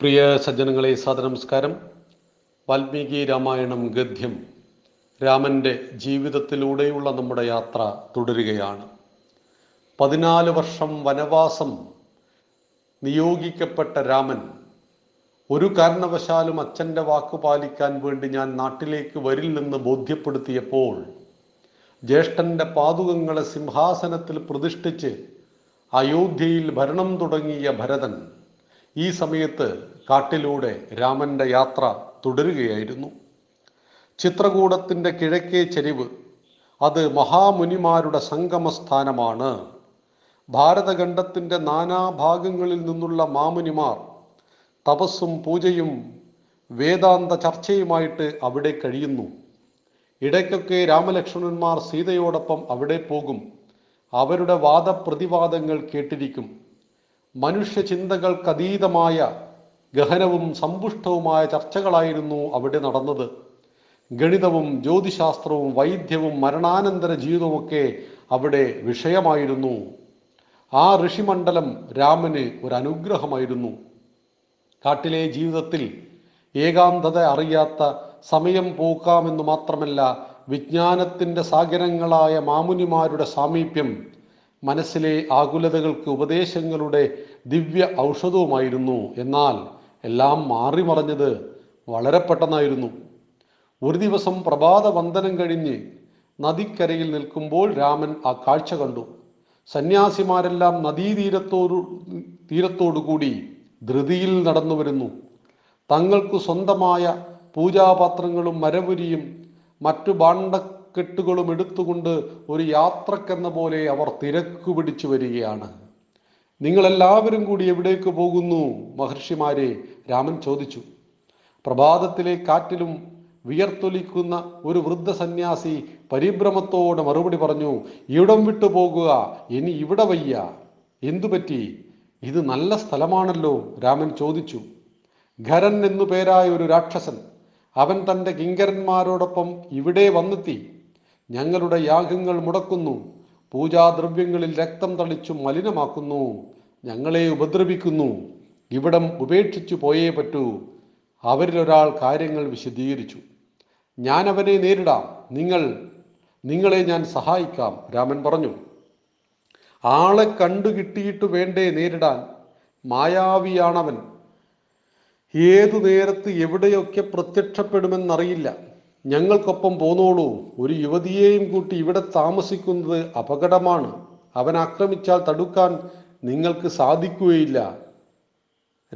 പ്രിയ സജ്ജനങ്ങളെ സാദനമസ്കാരം വാൽമീകി രാമായണം ഗദ്യം. രാമന്റെ ജീവിതത്തിലൂടെയുള്ള നമ്മുടെ യാത്ര തുടരുകയാണ്. പതിനാല് വർഷം വനവാസം നിയോഗിക്കപ്പെട്ട രാമൻ ഒരു കാരണവശാലും അച്ഛന്റെ വാക്ക് പാലിക്കാൻ വേണ്ടി ഞാൻ നാട്ടിലേക്ക് വരില്ലെന്ന് ബോധ്യപ്പെടുത്തിയപ്പോൾ ജ്യേഷ്ഠന്റെ പാതുകങ്ങളെ സിംഹാസനത്തിൽ പ്രതിഷ്ഠിച്ച് അയോധ്യയിൽ ഭരണം തുടങ്ങിയ ഭരതൻ ഈ സമയത്ത് കാട്ടിലൂടെ രാമന്റെ യാത്ര തുടരുകയായിരുന്നു. ചിത്രകൂടത്തിന്റെ കിഴക്കേ ചെരിവ് അത് മഹാമുനിമാരുടെ സംഗമസ്ഥാനമാണ്. ഭാരതഖണ്ഡത്തിന്റെ നാനാഭാഗങ്ങളിൽ നിന്നുള്ള മാമുനിമാർ തപസ്സും പൂജയും വേദാന്ത ചർച്ചയുമായിട്ട് അവിടെ കഴിയുന്നു. ഇടയ്ക്കൊക്കെ രാമലക്ഷ്മണന്മാർ സീതയോടൊപ്പം അവിടെ പോകും. അവരുടെ വാദപ്രതിവാദങ്ങൾ കേട്ടിരിക്കും. മനുഷ്യ ചിന്തകൾക്കതീതമായ ഗഹനവും സമ്പുഷ്ടവുമായ ചർച്ചകളായിരുന്നു അവിടെ നടന്നത്. ഗണിതവും ജ്യോതിശാസ്ത്രവും വൈദ്യവും മരണാനന്തര ജീവിതവുമൊക്കെ അവിടെ വിഷയമായിരുന്നു. ആ ഋഷിമണ്ഡലം രാമന് ഒരു അനുഗ്രഹമായിരുന്നു കാട്ടിലെ ജീവിതത്തിൽ ഏകാന്തത അറിയാത്ത സമയം പോക്കാമെന്ന് മാത്രമല്ല വിജ്ഞാനത്തിന്റെ സാഗരങ്ങളായ മാമുനിമാരുടെ സാമീപ്യം മനസ്സിലെ ആകുലതകൾക്ക് ഉപദേശങ്ങളുടെ ദിവ്യ ഔഷധവുമായിരുന്നു. എന്നാൽ എല്ലാം മാറിമറിഞ്ഞത് വളരെ പെട്ടെന്നായിരുന്നു. ഒരു ദിവസം പ്രഭാത വന്ദനം കഴിഞ്ഞ് നദിക്കരയിൽ നിൽക്കുമ്പോൾ രാമൻ ആ കാഴ്ച കണ്ടു. സന്യാസിമാരെല്ലാം നദീതീരത്തോടു തീരത്തോടുകൂടി ധൃതിയിൽ നടന്നു വരുന്നു തങ്ങൾക്ക് സ്വന്തമായ പൂജാപാത്രങ്ങളും മരപുരിയും മറ്റു ഭാണ്ഡക്കെട്ടുകളും എടുത്തുകൊണ്ട് ഒരു യാത്രക്കെന്ന പോലെ അവർ തിരക്കു പിടിച്ചു വരികയാണ്. നിങ്ങളെല്ലാവരും കൂടി എവിടേക്ക് പോകുന്നു? മഹർഷിമാരെ രാമൻ ചോദിച്ചു. പ്രഭാതത്തിലെ കാറ്റിലും വിയർത്തൊലിക്കുന്ന ഒരു വൃദ്ധ സന്യാസി പരിഭ്രമത്തോടെ മറുപടി പറഞ്ഞു ഇവിടം വിട്ടു പോകുക. ഇനി ഇവിടെ വയ്യ. എന്തു പറ്റി? ഇത് നല്ല സ്ഥലമാണല്ലോ രാമൻ ചോദിച്ചു. ഖരൻ എന്നു പേരായ ഒരു രാക്ഷസൻ അവൻ തന്റെ കിങ്കരന്മാരോടൊപ്പം ഇവിടെ വന്നെത്തി. ഞങ്ങളുടെ യാഗങ്ങൾ മുടക്കുന്നു. പൂജാദ്രവ്യങ്ങളിൽ രക്തം തളിച്ചു മലിനമാക്കുന്നു. ഞങ്ങളെ ഉപദ്രവിക്കുന്നു. ഇവിടം ഉപേക്ഷിച്ചു പോയേ പറ്റൂ. അവരിലൊരാൾ കാര്യങ്ങൾ വിശദീകരിച്ചു. ഞാൻ അവനെ നേരിടാം. നിങ്ങൾ നിങ്ങളെ ഞാൻ സഹായിക്കാം രാമൻ പറഞ്ഞു. ആളെ കണ്ടു കിട്ടിയിട്ട് വേണ്ടേ നേരിടാൻ? മായാവിയാണവൻ. ഏതു നേരത്ത് എവിടെയൊക്കെ പ്രത്യക്ഷപ്പെടുമെന്നറിയില്ല. ഞങ്ങൾക്കൊപ്പം പോന്നോളൂ. ഒരു യുവതിയെയും കൂട്ടി ഇവിടെ താമസിക്കുന്നത് അപകടമാണ്. അവൻ ആക്രമിച്ചാൽ തടുക്കാൻ നിങ്ങൾക്ക് സാധിക്കുകയില്ല.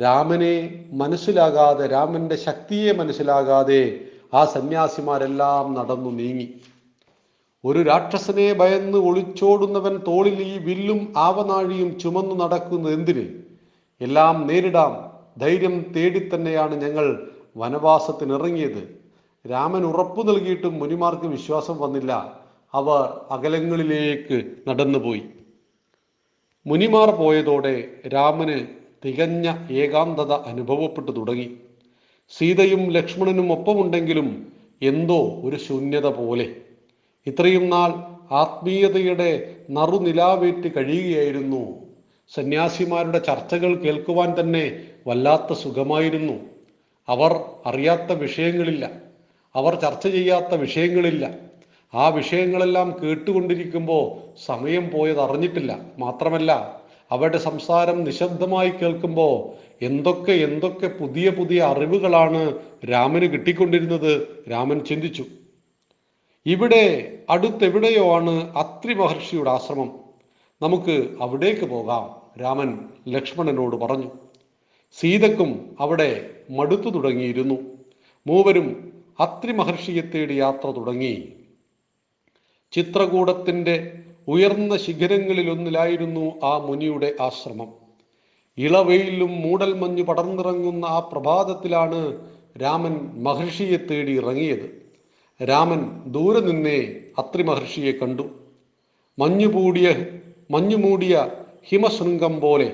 രാമനെ മനസ്സിലാകാതെ രാമന്റെ ശക്തിയെ മനസ്സിലാകാതെ ആ സന്യാസിമാരെല്ലാം നടന്നു നീങ്ങി. ഒരു രാക്ഷസനെ ഭയന്ന് ഒളിച്ചോടുന്നവൻ തോളിൽ ഈ വില്ലും ആവനാഴിയും ചുമന്നു നടക്കുന്നത് എന്തിന്? എല്ലാം നേരിടാം. ധൈര്യം തേടി തന്നെയാണ് ഞങ്ങൾ വനവാസത്തിനിറങ്ങിയത്. രാമൻ ഉറപ്പു നൽകിയിട്ടും മുനിമാർക്ക് വിശ്വാസം വന്നില്ല. അവർ അകലങ്ങളിലേക്ക് നടന്നുപോയി. മുനിമാർ പോയതോടെ രാമന് തികഞ്ഞ ഏകാന്തത അനുഭവപ്പെട്ടു തുടങ്ങി. സീതയും ലക്ഷ്മണനും ഒപ്പമുണ്ടെങ്കിലും എന്തോ ഒരു ശൂന്യത പോലെ. ഇത്രയും നാൾ ആത്മീയതയുടെ നറുനിലാവേറ്റ് കഴിയുകയായിരുന്നു. സന്യാസിമാരുടെ ചർച്ചകൾ കേൾക്കുവാൻ തന്നെ വല്ലാത്ത സുഖമായിരുന്നു. അവർ അറിയാത്ത വിഷയങ്ങളില്ല. അവർ ചർച്ച ചെയ്യാത്ത വിഷയങ്ങളില്ല. ആ വിഷയങ്ങളെല്ലാം കേട്ടുകൊണ്ടിരിക്കുമ്പോൾ സമയം പോയത് അറിഞ്ഞിട്ടില്ല. മാത്രമല്ല അവരുടെ സംസാരം നിശബ്ദമായി കേൾക്കുമ്പോൾ എന്തൊക്കെ എന്തൊക്കെ പുതിയ പുതിയ അറിവുകളാണ് രാമന് കിട്ടിക്കൊണ്ടിരുന്നത് രാമൻ ചിന്തിച്ചു. ഇവിടെ അടുത്തെവിടെയോ ആണ് അത്രി മഹർഷിയുടെ ആശ്രമം. നമുക്ക് അവിടേക്ക് പോകാം രാമൻ ലക്ഷ്മണനോട് പറഞ്ഞു. സീതക്കും അവിടെ മടുത്തു തുടങ്ങിയിരുന്നു. മൂവരും അത്രി മഹർഷിയെ തേടി യാത്ര തുടങ്ങി. ചിത്രകൂടത്തിന്റെ ഉയർന്ന ശിഖരങ്ങളിലൊന്നിലായിരുന്നു ആ മുനിയുടെ ആശ്രമം. ഇളവെയിലും മൂടൽമഞ്ഞ് പടർന്നിറങ്ങുന്ന ആ പ്രഭാതത്തിലാണ് രാമൻ മഹർഷിയെ തേടി ഇറങ്ങിയത്. രാമൻ ദൂരെ നിന്നേ അത്രി മഹർഷിയെ കണ്ടു മഞ്ഞുപൂടിയ മഞ്ഞുമൂടിയ ഹിമശൃംഗം പോലെ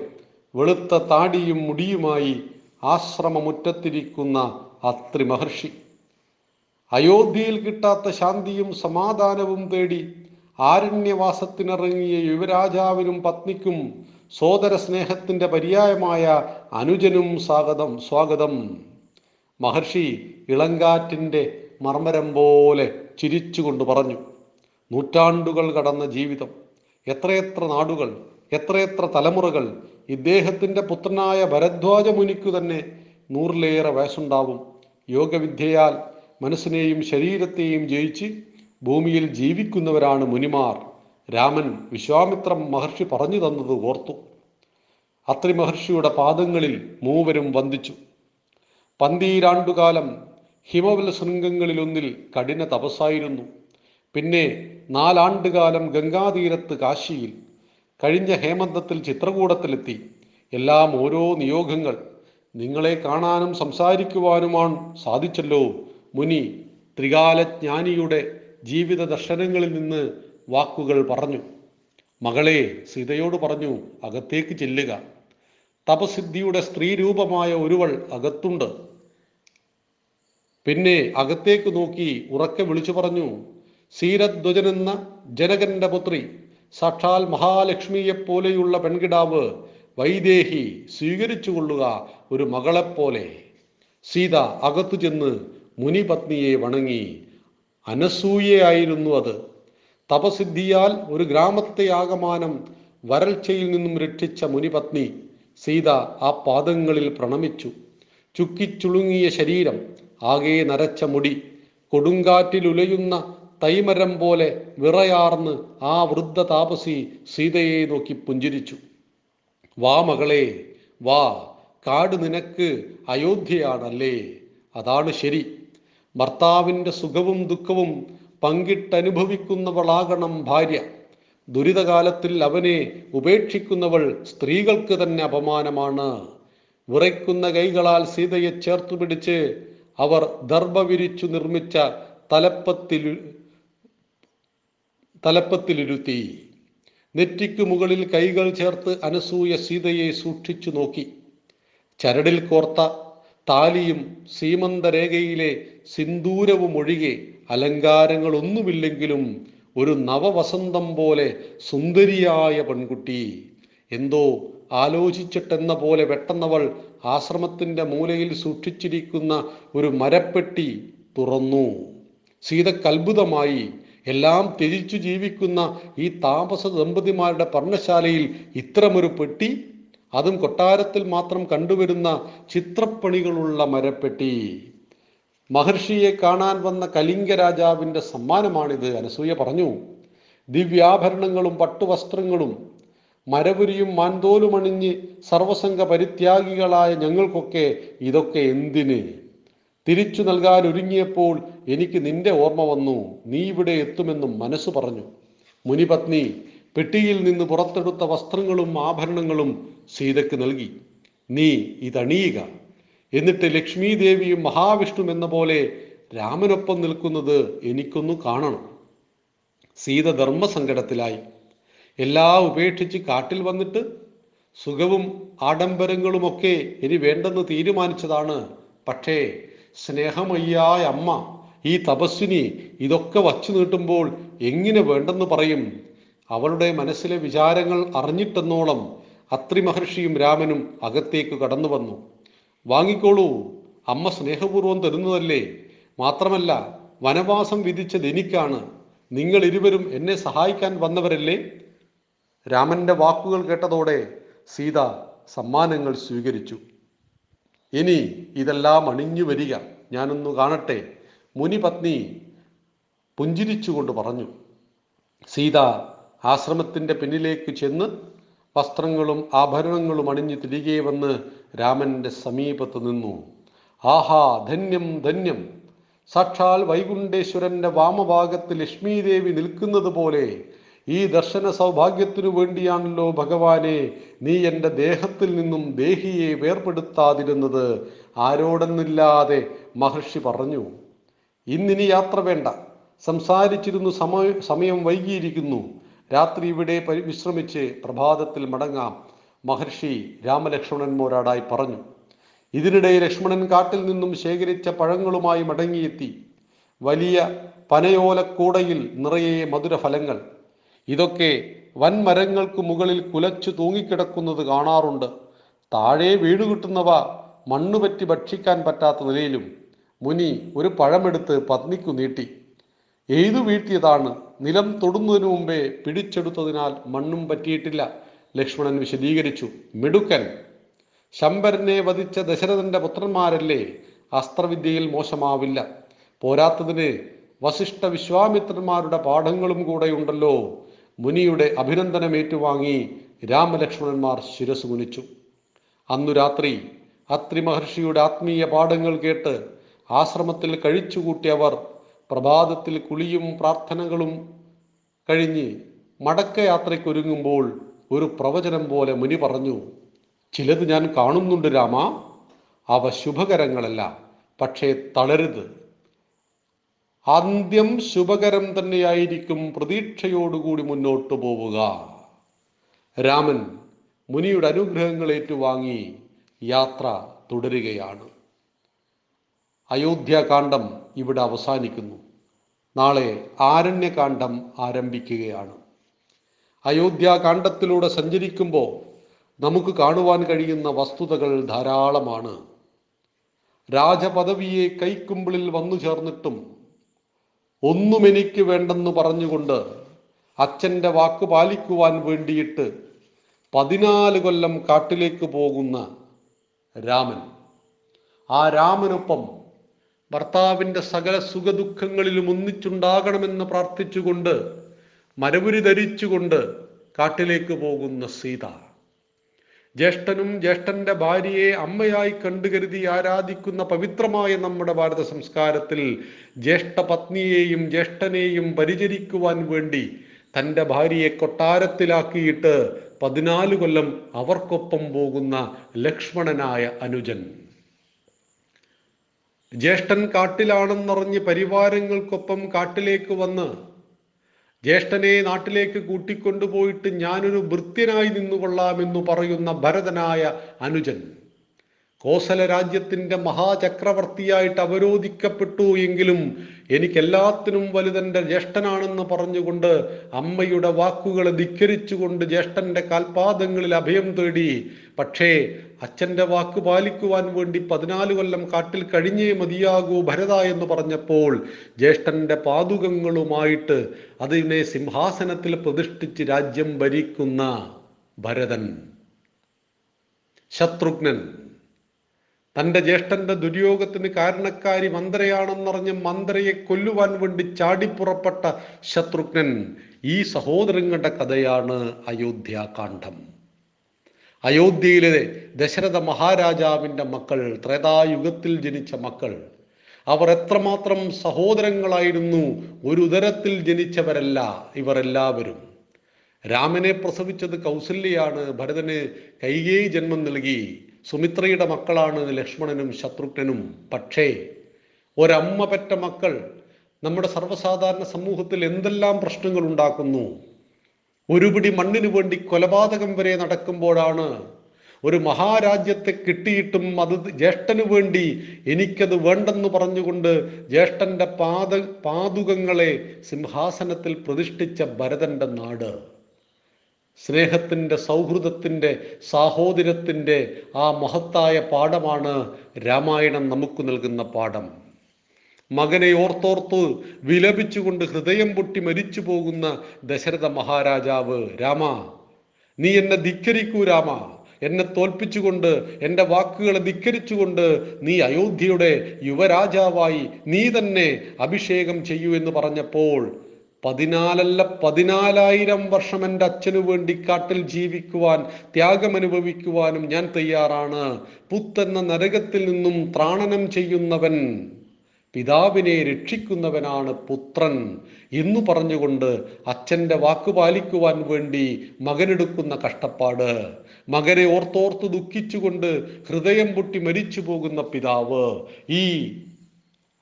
വെളുത്ത താടിയും മുടിയുമായി ആശ്രമമുറ്റത്തിരിക്കുന്ന അത്രി മഹർഷി അയോധ്യയിൽ കിട്ടാത്ത ശാന്തിയും സമാധാനവും തേടി ആരണ്യവാസത്തിനിറങ്ങിയ യുവരാജാവിനും പത്നിക്കും സോദര സ്നേഹത്തിന്റെ പര്യായമായ അനുജനും സ്വാഗതം സ്വാഗതം. മഹർഷി ഇളങ്കാറ്റിന്റെ മർമരം പോലെ ചിരിച്ചുകൊണ്ട് പറഞ്ഞു നൂറ്റാണ്ടുകൾ കടന്ന ജീവിതം എത്രയെത്ര നാടുകൾ എത്രയെത്ര തലമുറകൾ ഇദ്ദേഹത്തിന്റെ പുത്രനായ ഭരദ്വാജ മുനിക്കു തന്നെ നൂറിലേറെ വയസ്സുണ്ടാവും. യോഗവിദ്യയാൽ മനസ്സിനെയും ശരീരത്തെയും ജയിച്ച് ഭൂമിയിൽ ജീവിക്കുന്നവരാണ് മുനിമാർ. രാമൻ വിശ്വാമിത്ര മഹർഷി പറഞ്ഞു തന്നത് ഓർത്തു. അത്രി മഹർഷിയുടെ പാദങ്ങളിൽ മൂവരും വന്ദിച്ചു. പന്തീരാണ്ടുകാലം ഹിമവല ശൃംഗങ്ങളിലൊന്നിൽ കഠിന തപസ്സായിരുന്നു. പിന്നെ നാലാണ്ടുകാലം ഗംഗാതീരത്ത് കാശിയിൽ കഴിഞ്ഞ ഹേമന്തത്തിൽ ചിത്രകൂടത്തിലെത്തി. എല്ലാം ഓരോ നിയോഗങ്ങൾ. നിങ്ങളെ കാണാനും സംസാരിക്കുവാനുമാണ് സാധിച്ചല്ലോ മുനി ത്രികാലജ്ഞാനിയുടെ ജീവിത ദർശനങ്ങളിൽ നിന്ന് വാക്കുകൾ പറഞ്ഞു. മകളെ സീതയോട് പറഞ്ഞു അകത്തേക്ക് ചെല്ലുക. തപസിദ്ധിയുടെ സ്ത്രീരൂപമായ ഒരുവൾ അകത്തുണ്ട്. പിന്നെ അകത്തേക്ക് നോക്കി ഉറക്കെ വിളിച്ചു പറഞ്ഞു സീരധ്വജനെന്ന ജനകന്റെ പുത്രി സാക്ഷാൽ മഹാലക്ഷ്മിയെപ്പോലെയുള്ള പെൺകിടാവ് വൈദേഹി സ്വീകരിച്ചു കൊള്ളുക ഒരു മകളെപ്പോലെ. സീത അകത്തു ചെന്ന് മുനിപത്നിയെ വണങ്ങി അനസൂയയായിരുന്നു അത്. തപസിദ്ധിയാൽ ഒരു ഗ്രാമത്തെ ആകമാനം വരൾച്ചയിൽ നിന്നും രക്ഷിച്ച മുനിപത്നി സീത ആ പാദങ്ങളിൽ പ്രണമിച്ചു. ചുക്കിച്ചുളുങ്ങിയ ശരീരം ആകെ നരച്ച മുടി കൊടുങ്കാറ്റിലുലയുന്ന തൈമരം പോലെ വിറയാർന്ന് ആ വൃദ്ധ താപസി സീതയെ നോക്കി പുഞ്ചിരിച്ചു. വാ മകളെ വാ കാട് നിനക്ക് അയോധ്യയാണല്ലേ? അതാണ് ശരി. ഭർത്താവിന്റെ സുഖവും ദുഃഖവും പങ്കിട്ടനുഭവിക്കുന്നവളാകണം ഭാര്യ. ദുരിതകാലത്തിൽ അവനെ ഉപേക്ഷിക്കുന്നവൾ സ്ത്രീകൾക്ക് തന്നെ അപമാനമാണ്. വിറയ്ക്കുന്ന കൈകളാൽ സീതയെ ചേർത്തു പിടിച്ച് അവർ ദർഭ വിരിച്ചു നിർമ്മിച്ച തലപ്പത്തിൽ തലപ്പത്തിലിരുത്തി. നെറ്റിക്ക് മുകളിൽ കൈകൾ ചേർത്ത് അനസൂയ സീതയെ സൂക്ഷിച്ചു നോക്കി. ചരടിൽ കോർത്ത താലിയും സീമന്തരേഖയിലെ സിന്ദൂരവും ഒഴികെ അലങ്കാരങ്ങളൊന്നുമില്ലെങ്കിലും ഒരു നവവസന്തം പോലെ സുന്ദരിയായ പെൺകുട്ടി. എന്തോ ആലോചിച്ചിട്ടെന്ന പോലെ പെട്ടെന്നവൾ ആശ്രമത്തിന്റെ മൂലയിൽ സൂക്ഷിച്ചിരിക്കുന്ന ഒരു മരപ്പെട്ടി തുറന്നു. സീതക്കത്ഭുതമായി എല്ലാം ത്യജിച്ചു ജീവിക്കുന്ന ഈ താമസ ദമ്പതിമാരുടെ പർണശാലയിൽ ഇത്തരമൊരു പെട്ടി അതും കൊട്ടാരത്തിൽ മാത്രം കണ്ടുവരുന്ന ചിത്രപ്പണികളുള്ള മരപ്പെട്ടി. മഹർഷിയെ കാണാൻ വന്ന കലിംഗ രാജാവിന്റെ സമ്മാനമാണിത് അനസൂയ പറഞ്ഞു. ദിവ്യാഭരണങ്ങളും പട്ടുവസ്ത്രങ്ങളും മരപുരിയും മാൻതോലും അണിഞ്ഞ് സർവസംഘ പരിത്യാഗികളായ ഞങ്ങൾക്കൊക്കെ ഇതൊക്കെ എന്തിന്? തിരിച്ചു നൽകാൻ ഒരുങ്ങിയപ്പോൾ എനിക്ക് നിന്റെ ഓർമ്മ വന്നു. നീ ഇവിടെ എത്തുമെന്നും മനസ്സ് പറഞ്ഞു. മുനിപത്നി പെട്ടിയിൽ നിന്ന് പുറത്തെടുത്ത വസ്ത്രങ്ങളും ആഭരണങ്ങളും സീതയ്ക്ക് നൽകി. നീ ഇതണിയുക. എന്നിട്ട് ലക്ഷ്മി ദേവിയും മഹാവിഷ്ണു എന്ന പോലെ രാമനൊപ്പം നിൽക്കുന്നത് എനിക്കൊന്ന് കാണണം. സീത ധർമ്മസങ്കടത്തിലായി. എല്ലാം ഉപേക്ഷിച്ച് കാട്ടിൽ വന്നിട്ട് സുഖവും ആഡംബരങ്ങളുമൊക്കെ ഇനി വേണ്ടെന്ന് തീരുമാനിച്ചതാണ്. പക്ഷേ സ്നേഹമയ്യായ അമ്മ ഈ തപസ്വിനി ഇതൊക്കെ വച്ചു നീട്ടുമ്പോൾ എങ്ങനെ വേണ്ടെന്ന് പറയും? അവളുടെ മനസ്സിലെ വിചാരങ്ങൾ അറിഞ്ഞിട്ടെന്നോളം അത്രി മഹർഷിയും രാമനും അകത്തേക്ക് കടന്നു വന്നു വാങ്ങിക്കോളൂ അമ്മ സ്നേഹപൂർവം തരുന്നതല്ലേ? മാത്രമല്ല വനവാസം വിധിച്ചത് എനിക്കാണ്. നിങ്ങൾ ഇരുവരും എന്നെ സഹായിക്കാൻ വന്നവരല്ലേ? രാമന്റെ വാക്കുകൾ കേട്ടതോടെ സീത സമ്മാനങ്ങൾ സ്വീകരിച്ചു. ഇനി ഇതെല്ലാം അണിഞ്ഞു വരിക. ഞാനൊന്നു കാണട്ടെ മുനിപത്നി പുഞ്ചിരിച്ചുകൊണ്ട് പറഞ്ഞു. സീത ആശ്രമത്തിന്റെ പിന്നിലേക്ക് ചെന്ന് വസ്ത്രങ്ങളും ആഭരണങ്ങളും അണിഞ്ഞ് തിരികെ വന്ന് രാമന്റെ സമീപത്ത് നിന്നു. ആഹാ ധന്യം ധന്യം. സാക്ഷാൽ വൈകുണ്ഠേശ്വരന്റെ വാമഭാഗത്ത് ലക്ഷ്മീദേവി നിൽക്കുന്നത് പോലെ ഈ ദർശന സൗഭാഗ്യത്തിനു വേണ്ടിയാണല്ലോ ഭഗവാനെ നീ എന്റെ ദേഹത്തിൽ നിന്നും ദേഹിയെ വേർപെടുത്താതിരുന്നത്. ആരോടെന്നില്ലാതെ മഹർഷി പറഞ്ഞു ഇന്നിനി യാത്ര വേണ്ട. സംസാരിച്ചിരുന്നു സമയം സമയം വൈകിയിരിക്കുന്നു. രാത്രി ഇവിടെ വിശ്രമിച്ച് പ്രഭാതത്തിൽ മടങ്ങാം മഹർഷി രാമലക്ഷ്മണന്മാരാടായി പറഞ്ഞു. ഇതിനിടെ ലക്ഷ്മണൻ കാട്ടിൽ നിന്നും ശേഖരിച്ച പഴങ്ങളുമായി മടങ്ങിയെത്തി. വലിയ പനയോലക്കൂടയിൽ നിറയെ മധുരഫലങ്ങൾ. ഇതൊക്കെ വൻമരങ്ങൾക്ക് മുകളിൽ കുലച്ചു തൂങ്ങിക്കിടക്കുന്നത് കാണാറുണ്ട്. താഴെ വീണുകിട്ടുന്നവ മണ്ണുപറ്റി ഭക്ഷിക്കാൻ പറ്റാത്ത നിലയിലും മുനി ഒരു പഴമെടുത്ത് പത്നിക്കു നീട്ടി. എയ്തു വീഴ്ത്തിയതാണ് നിലം തൊടുന്നതിനു മുമ്പേ പിടിച്ചെടുത്തതിനാൽ മണ്ണും പറ്റിയിട്ടില്ല. ലക്ഷ്മണൻ വിശദീകരിച്ചു. മിടുക്കൻ. ശമ്പരനെ വധിച്ച ദശരഥന്റെ പുത്രന്മാരല്ലേ? അസ്ത്രവിദ്യയിൽ മോശമാവില്ല. പോരാത്തതിന് വസിഷ്ഠ വിശ്വാമിത്രന്മാരുടെ പാഠങ്ങളും കൂടെയുണ്ടല്ലോ. മുനിയുടെ അഭിനന്ദനം ഏറ്റുവാങ്ങി രാമലക്ഷ്മണന്മാർ ശിരസ് കുനിച്ചു. അന്നു രാത്രി അത്രി മഹർഷിയുടെ ആത്മീയ പാഠങ്ങൾ കേട്ട് ആശ്രമത്തിൽ കഴിച്ചുകൂട്ടിയവർ പ്രഭാതത്തിൽ കുളിയും പ്രാർത്ഥനകളും കഴിഞ്ഞ് മടക്കയാത്രയ്ക്കൊരുങ്ങുമ്പോൾ ഒരു പ്രവചനം പോലെ മുനി പറഞ്ഞു ചിലത് ഞാൻ കാണുന്നുണ്ട് രാമ അവ ശുഭകരങ്ങളല്ല പക്ഷേ തളരുത്. അന്ത്യം ശുഭകരം തന്നെയായിരിക്കും പ്രതീക്ഷയോടുകൂടി മുന്നോട്ടു പോവുക. രാമൻ മുനിയുടെ അനുഗ്രഹങ്ങൾ ഏറ്റുവാങ്ങി യാത്ര തുടരുകയാണ്. അയോധ്യാകാന്ഡം ഇവിടെ അവസാനിക്കുന്നു. നാളെ ആരണ്യകാന്ഡം ആരംഭിക്കുകയാണ്. അയോധ്യാകാന്ഡത്തിലൂടെ സഞ്ചരിക്കുമ്പോൾ നമുക്ക് കാണുവാൻ കഴിയുന്ന വസ്തുതകൾ ധാരാളമാണ്. രാജപദവിയെ കൈക്കുമ്പിളിൽ വന്നു ചേർന്നിട്ടും ഒന്നും എനിക്ക് വേണ്ടെന്ന് പറഞ്ഞുകൊണ്ട് അച്ഛന്റെ വാക്ക് പാലിക്കുവാൻ വേണ്ടിയിട്ട് പതിനാല് കൊല്ലം കാട്ടിലേക്ക് പോകുന്ന രാമൻ. ആ രാമനൊപ്പം ഭർത്താവിന്റെ സകല സുഖദുഃഖങ്ങളിലും ഒന്നിച്ചുണ്ടാകണമെന്ന് പ്രാർത്ഥിച്ചുകൊണ്ട് മരവുരി ധരിച്ചുകൊണ്ട് കാട്ടിലേക്ക് പോകുന്ന സീത. ജ്യേഷ്ഠനും ജ്യേഷ്ഠന്റെ ഭാര്യയെ അമ്മയായി കണ്ടുകരുതി ആരാധിക്കുന്ന പവിത്രമായ നമ്മുടെ ഭാരത സംസ്കാരത്തിൽ ജ്യേഷ്ഠ പത്നിയെയും ജ്യേഷ്ഠനെയും പരിചരിക്കുവാൻ വേണ്ടി തന്റെ ഭാര്യയെ കൊട്ടാരത്തിലാക്കിയിട്ട് പതിനാല് കൊല്ലം അവർക്കൊപ്പം പോകുന്ന ലക്ഷ്മണനായ അനുജൻ. ജ്യേഷ്ഠൻ കാട്ടിലാണെന്നറിഞ്ഞ് പരിവാരങ്ങൾക്കൊപ്പം കാട്ടിലേക്ക് വന്ന് ജ്യേഷ്ഠനെ നാട്ടിലേക്ക് കൂട്ടിക്കൊണ്ടുപോയിട്ട് ഞാനൊരു ഭൃത്യനായി നിന്നുകൊള്ളാമെന്ന് പറയുന്ന ഭരതനായ അനുജൻ. കോസല രാജ്യത്തിന്റെ മഹാചക്രവർത്തിയായിട്ട് അവരോധിക്കപ്പെട്ടു എങ്കിലും എനിക്കെല്ലാത്തിനും വലുതന്റെ ജ്യേഷ്ഠനാണെന്ന് പറഞ്ഞുകൊണ്ട് അമ്മയുടെ വാക്കുകളെ ധിക്കരിച്ചുകൊണ്ട് ജ്യേഷ്ഠന്റെ കാൽപാദങ്ങളിൽ അഭയം തേടി. പക്ഷേ അച്ഛന്റെ വാക്ക് പാലിക്കുവാൻ വേണ്ടി പതിനാല് കൊല്ലം കാട്ടിൽ കഴിഞ്ഞേ മതിയാകൂ ഭരത എന്ന് പറഞ്ഞപ്പോൾ ജ്യേഷ്ഠന്റെ പാതുകങ്ങളുമായിട്ട് അതിനെ സിംഹാസനത്തിൽ പ്രതിഷ്ഠിച്ച് രാജ്യം ഭരിക്കുന്ന ഭരതൻ ശത്രുഘ്നൻ. തന്റെ ജ്യേഷ്ഠന്റെ ദുര്യോഗത്തിന് കാരണക്കാരി മന്ത്രയാണെന്നറിഞ്ഞ് മന്ത്രയെ കൊല്ലുവാൻ വേണ്ടി ചാടിപ്പുറപ്പെട്ട ശത്രുഘ്നൻ ഈ സഹോദരങ്ങളുടെ കഥയാണ് അയോധ്യാകാന്ഡം. അയോധ്യയിലെ ദശരഥ മഹാരാജാവിന്റെ മക്കൾ ത്രേതായുഗത്തിൽ ജനിച്ച മക്കൾ. അവർ എത്രമാത്രം സഹോദരങ്ങളായിരുന്നു ഒരു ഉദരത്തിൽ ജനിച്ചവരല്ല ഇവരെല്ലാവരും. രാമനെ പ്രസവിച്ചത് കൗസല്യാണ് ഭരതന് കൈകേയി ജന്മം നൽകി. സുമിത്രയുടെ മക്കളാണ് ലക്ഷ്മണനും ശത്രുഘ്നനും. പക്ഷേ ഒരമ്മ പെറ്റ മക്കൾ നമ്മുടെ സർവസാധാരണ സമൂഹത്തിൽ എന്തെല്ലാം പ്രശ്നങ്ങൾ ഉണ്ടാക്കുന്നു? ഒരുപിടി മണ്ണിനു വേണ്ടി കൊലപാതകം വരെ നടക്കുമ്പോഴാണ് ഒരു മഹാരാജ്യത്തെ കിട്ടിയിട്ടും അത് ജ്യേഷ്ഠന് വേണ്ടി എനിക്കത് വേണ്ടെന്ന് പറഞ്ഞുകൊണ്ട് ജ്യേഷ്ഠന്റെ പാത പാതുകങ്ങളെ സിംഹാസനത്തിൽ പ്രതിഷ്ഠിച്ച ഭരതന്റെ നാട്. സ്നേഹത്തിന്റെ സൗഹൃദത്തിന്റെ സാഹോദര്യത്തിന്റെ ആ മഹത്തായ പാഠമാണ് രാമായണം നമുക്ക് നൽകുന്ന പാഠം. മകനെ ഓർത്തോർത്ത് വിലപിച്ചുകൊണ്ട് ഹൃദയം പൊട്ടി മരിച്ചു പോകുന്ന ദശരഥ മഹാരാജാവ് രാമ നീ എന്നെ ധിക്കരിക്കൂ രാമ. എന്നെ തോൽപ്പിച്ചുകൊണ്ട് എന്റെ വാക്കുകളെ ധിക്കരിച്ചുകൊണ്ട് നീ അയോധ്യയുടെ യുവരാജാവായി നീ തന്നെ അഭിഷേകം ചെയ്യൂ എന്ന് പറഞ്ഞപ്പോൾ പതിനാലല്ല പതിനാലായിരം വർഷം എന്റെ അച്ഛനു വേണ്ടി കാട്ടിൽ ജീവിക്കുവാൻ ത്യാഗമനുഭവിക്കുവാനും ഞാൻ തയ്യാറാണ്. പുത്തെന്ന നരകത്തിൽ നിന്നും ത്രാണനം ചെയ്യുന്നവൻ പിതാവിനെ രക്ഷിക്കുന്നവനാണ് പുത്രൻ എന്നു പറഞ്ഞുകൊണ്ട് അച്ഛന്റെ വാക്ക് പാലിക്കുവാൻ വേണ്ടി മകനെടുക്കുന്ന കഷ്ടപ്പാട്. മകനെ ഓർത്തോർത്ത് ദുഃഖിച്ചുകൊണ്ട് ഹൃദയം പൊട്ടി മരിച്ചു പോകുന്ന പിതാവ് ഈ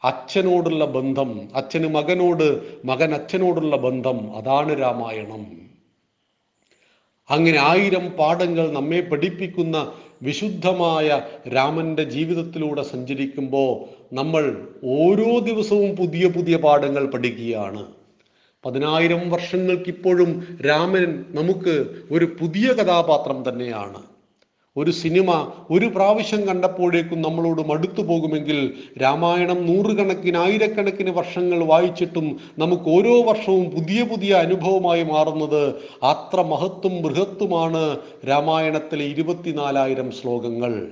അച്ഛനോടുള്ള ബന്ധം അച്ഛന് മകനോട് മകൻ അച്ഛനോടുള്ള ബന്ധം അതാണ് രാമായണം. അങ്ങനെ ആയിരം പാഠങ്ങൾ നമ്മെ പഠിപ്പിക്കുന്ന വിശുദ്ധമായ രാമന്റെ ജീവിതത്തിലൂടെ സഞ്ചരിക്കുമ്പോൾ നമ്മൾ ഓരോ ദിവസവും പുതിയ പുതിയ പാഠങ്ങൾ പഠിക്കുകയാണ്. പതിനായിരം വർഷങ്ങൾക്കിപ്പോഴും രാമൻ നമുക്ക് ഒരു പുതിയ കഥാപാത്രം തന്നെയാണ്. ഒരു സിനിമ ഒരു പ്രാവശ്യം കണ്ടപ്പോഴേക്കും നമ്മളോട് മടുത്തു പോകുമെങ്കിൽ രാമായണം നൂറുകണക്കിന് ആയിരക്കണക്കിന് വർഷങ്ങൾ വായിച്ചിട്ടും നമുക്ക് ഓരോ വർഷവും പുതിയ പുതിയ അനുഭവമായി മാറുന്നത് അത്ര മഹത്വം ബൃഹത്തുമാണ് രാമായണത്തിലെ ഇരുപത്തിനാലായിരം ശ്ലോകങ്ങൾ.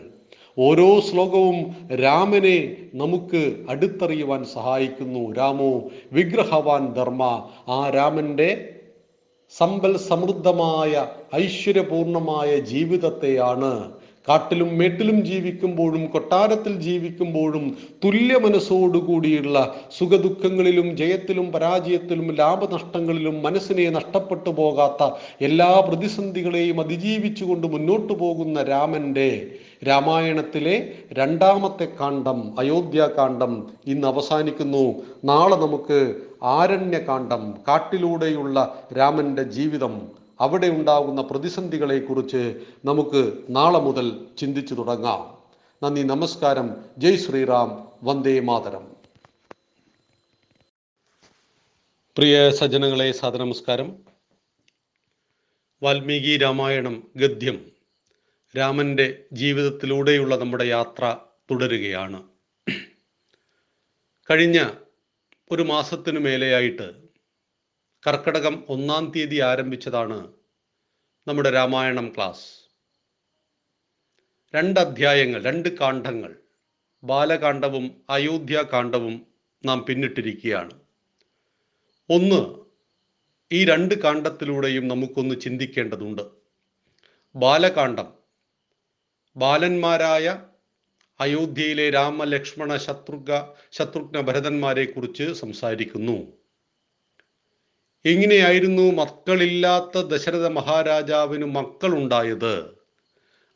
ഓരോ ശ്ലോകവും രാമനെ നമുക്ക് അടുത്തറിയുവാൻ സഹായിക്കുന്നു. രാമോ വിഗ്രഹവാൻ ധർമ്മ. ആ രാമന്റെ സമ്പൽ സമൃദ്ധമായ ഐശ്വര്യപൂർണമായ ജീവിതത്തെയാണ് കാട്ടിലും മേട്ടിലും ജീവിക്കുമ്പോഴും കൊട്ടാരത്തിൽ ജീവിക്കുമ്പോഴും തുല്യ മനസ്സോടുകൂടിയുള്ള സുഖദുഃഖങ്ങളിലും ജയത്തിലും പരാജയത്തിലും ലാഭനഷ്ടങ്ങളിലും മനസ്സിനെ നഷ്ടപ്പെട്ടു പോകാത്ത എല്ലാ പ്രതിസന്ധികളെയും അതിജീവിച്ചുകൊണ്ട് മുന്നോട്ടു പോകുന്ന രാമന്റെ രാമായണത്തിലെ രണ്ടാമത്തെ കാണ്ഡം അയോധ്യാകാന്ഡം ഇന്ന് അവസാനിക്കുന്നു. നാളെ നമുക്ക് ആരണ്യകാന്ഡം കാട്ടിലൂടെയുള്ള രാമന്റെ ജീവിതം അവിടെ ഉണ്ടാകുന്ന പ്രതിസന്ധികളെക്കുറിച്ച് നമുക്ക് നാളെ മുതൽ ചിന്തിച്ചു തുടങ്ങാം. നന്ദി നമസ്കാരം. ജയ് ശ്രീറാം. വന്ദേ മാതരം. പ്രിയ സജ്ജനങ്ങളെ സാദനമസ്കാരം വാൽമീകി രാമായണം ഗദ്യം. രാമന്റെ ജീവിതത്തിലൂടെയുള്ള നമ്മുടെ യാത്ര തുടരുകയാണ്. കഴിഞ്ഞ ഒരു മാസത്തിനു മേലെയായിട്ട് കർക്കടകം ഒന്നാം തീയതി ആരംഭിച്ചതാണ് നമ്മുടെ രാമായണം ക്ലാസ്. രണ്ട് അധ്യായങ്ങൾ രണ്ട് കാണ്ഡങ്ങൾ ബാലകാണ്ഡവും അയോധ്യാകാന്ഡവും നാം പിന്നിട്ടിരിക്കുകയാണ്. ഒന്ന് ഈ രണ്ട് കാണ്ഡത്തിലൂടെയും നമുക്കൊന്ന് ചിന്തിക്കേണ്ടതുണ്ട്. ബാലകാന്ഡം ബാലന്മാരായ അയോധ്യയിലെ രാമ ലക്ഷ്മണ ശത്രുഘ്ന ശത്രുഘ്ന ഭരതന്മാരെ കുറിച്ച് സംസാരിക്കുന്നു. എങ്ങനെയായിരുന്നു മക്കളില്ലാത്ത ദശരഥ മഹാരാജാവിന് മക്കളുണ്ടായത്?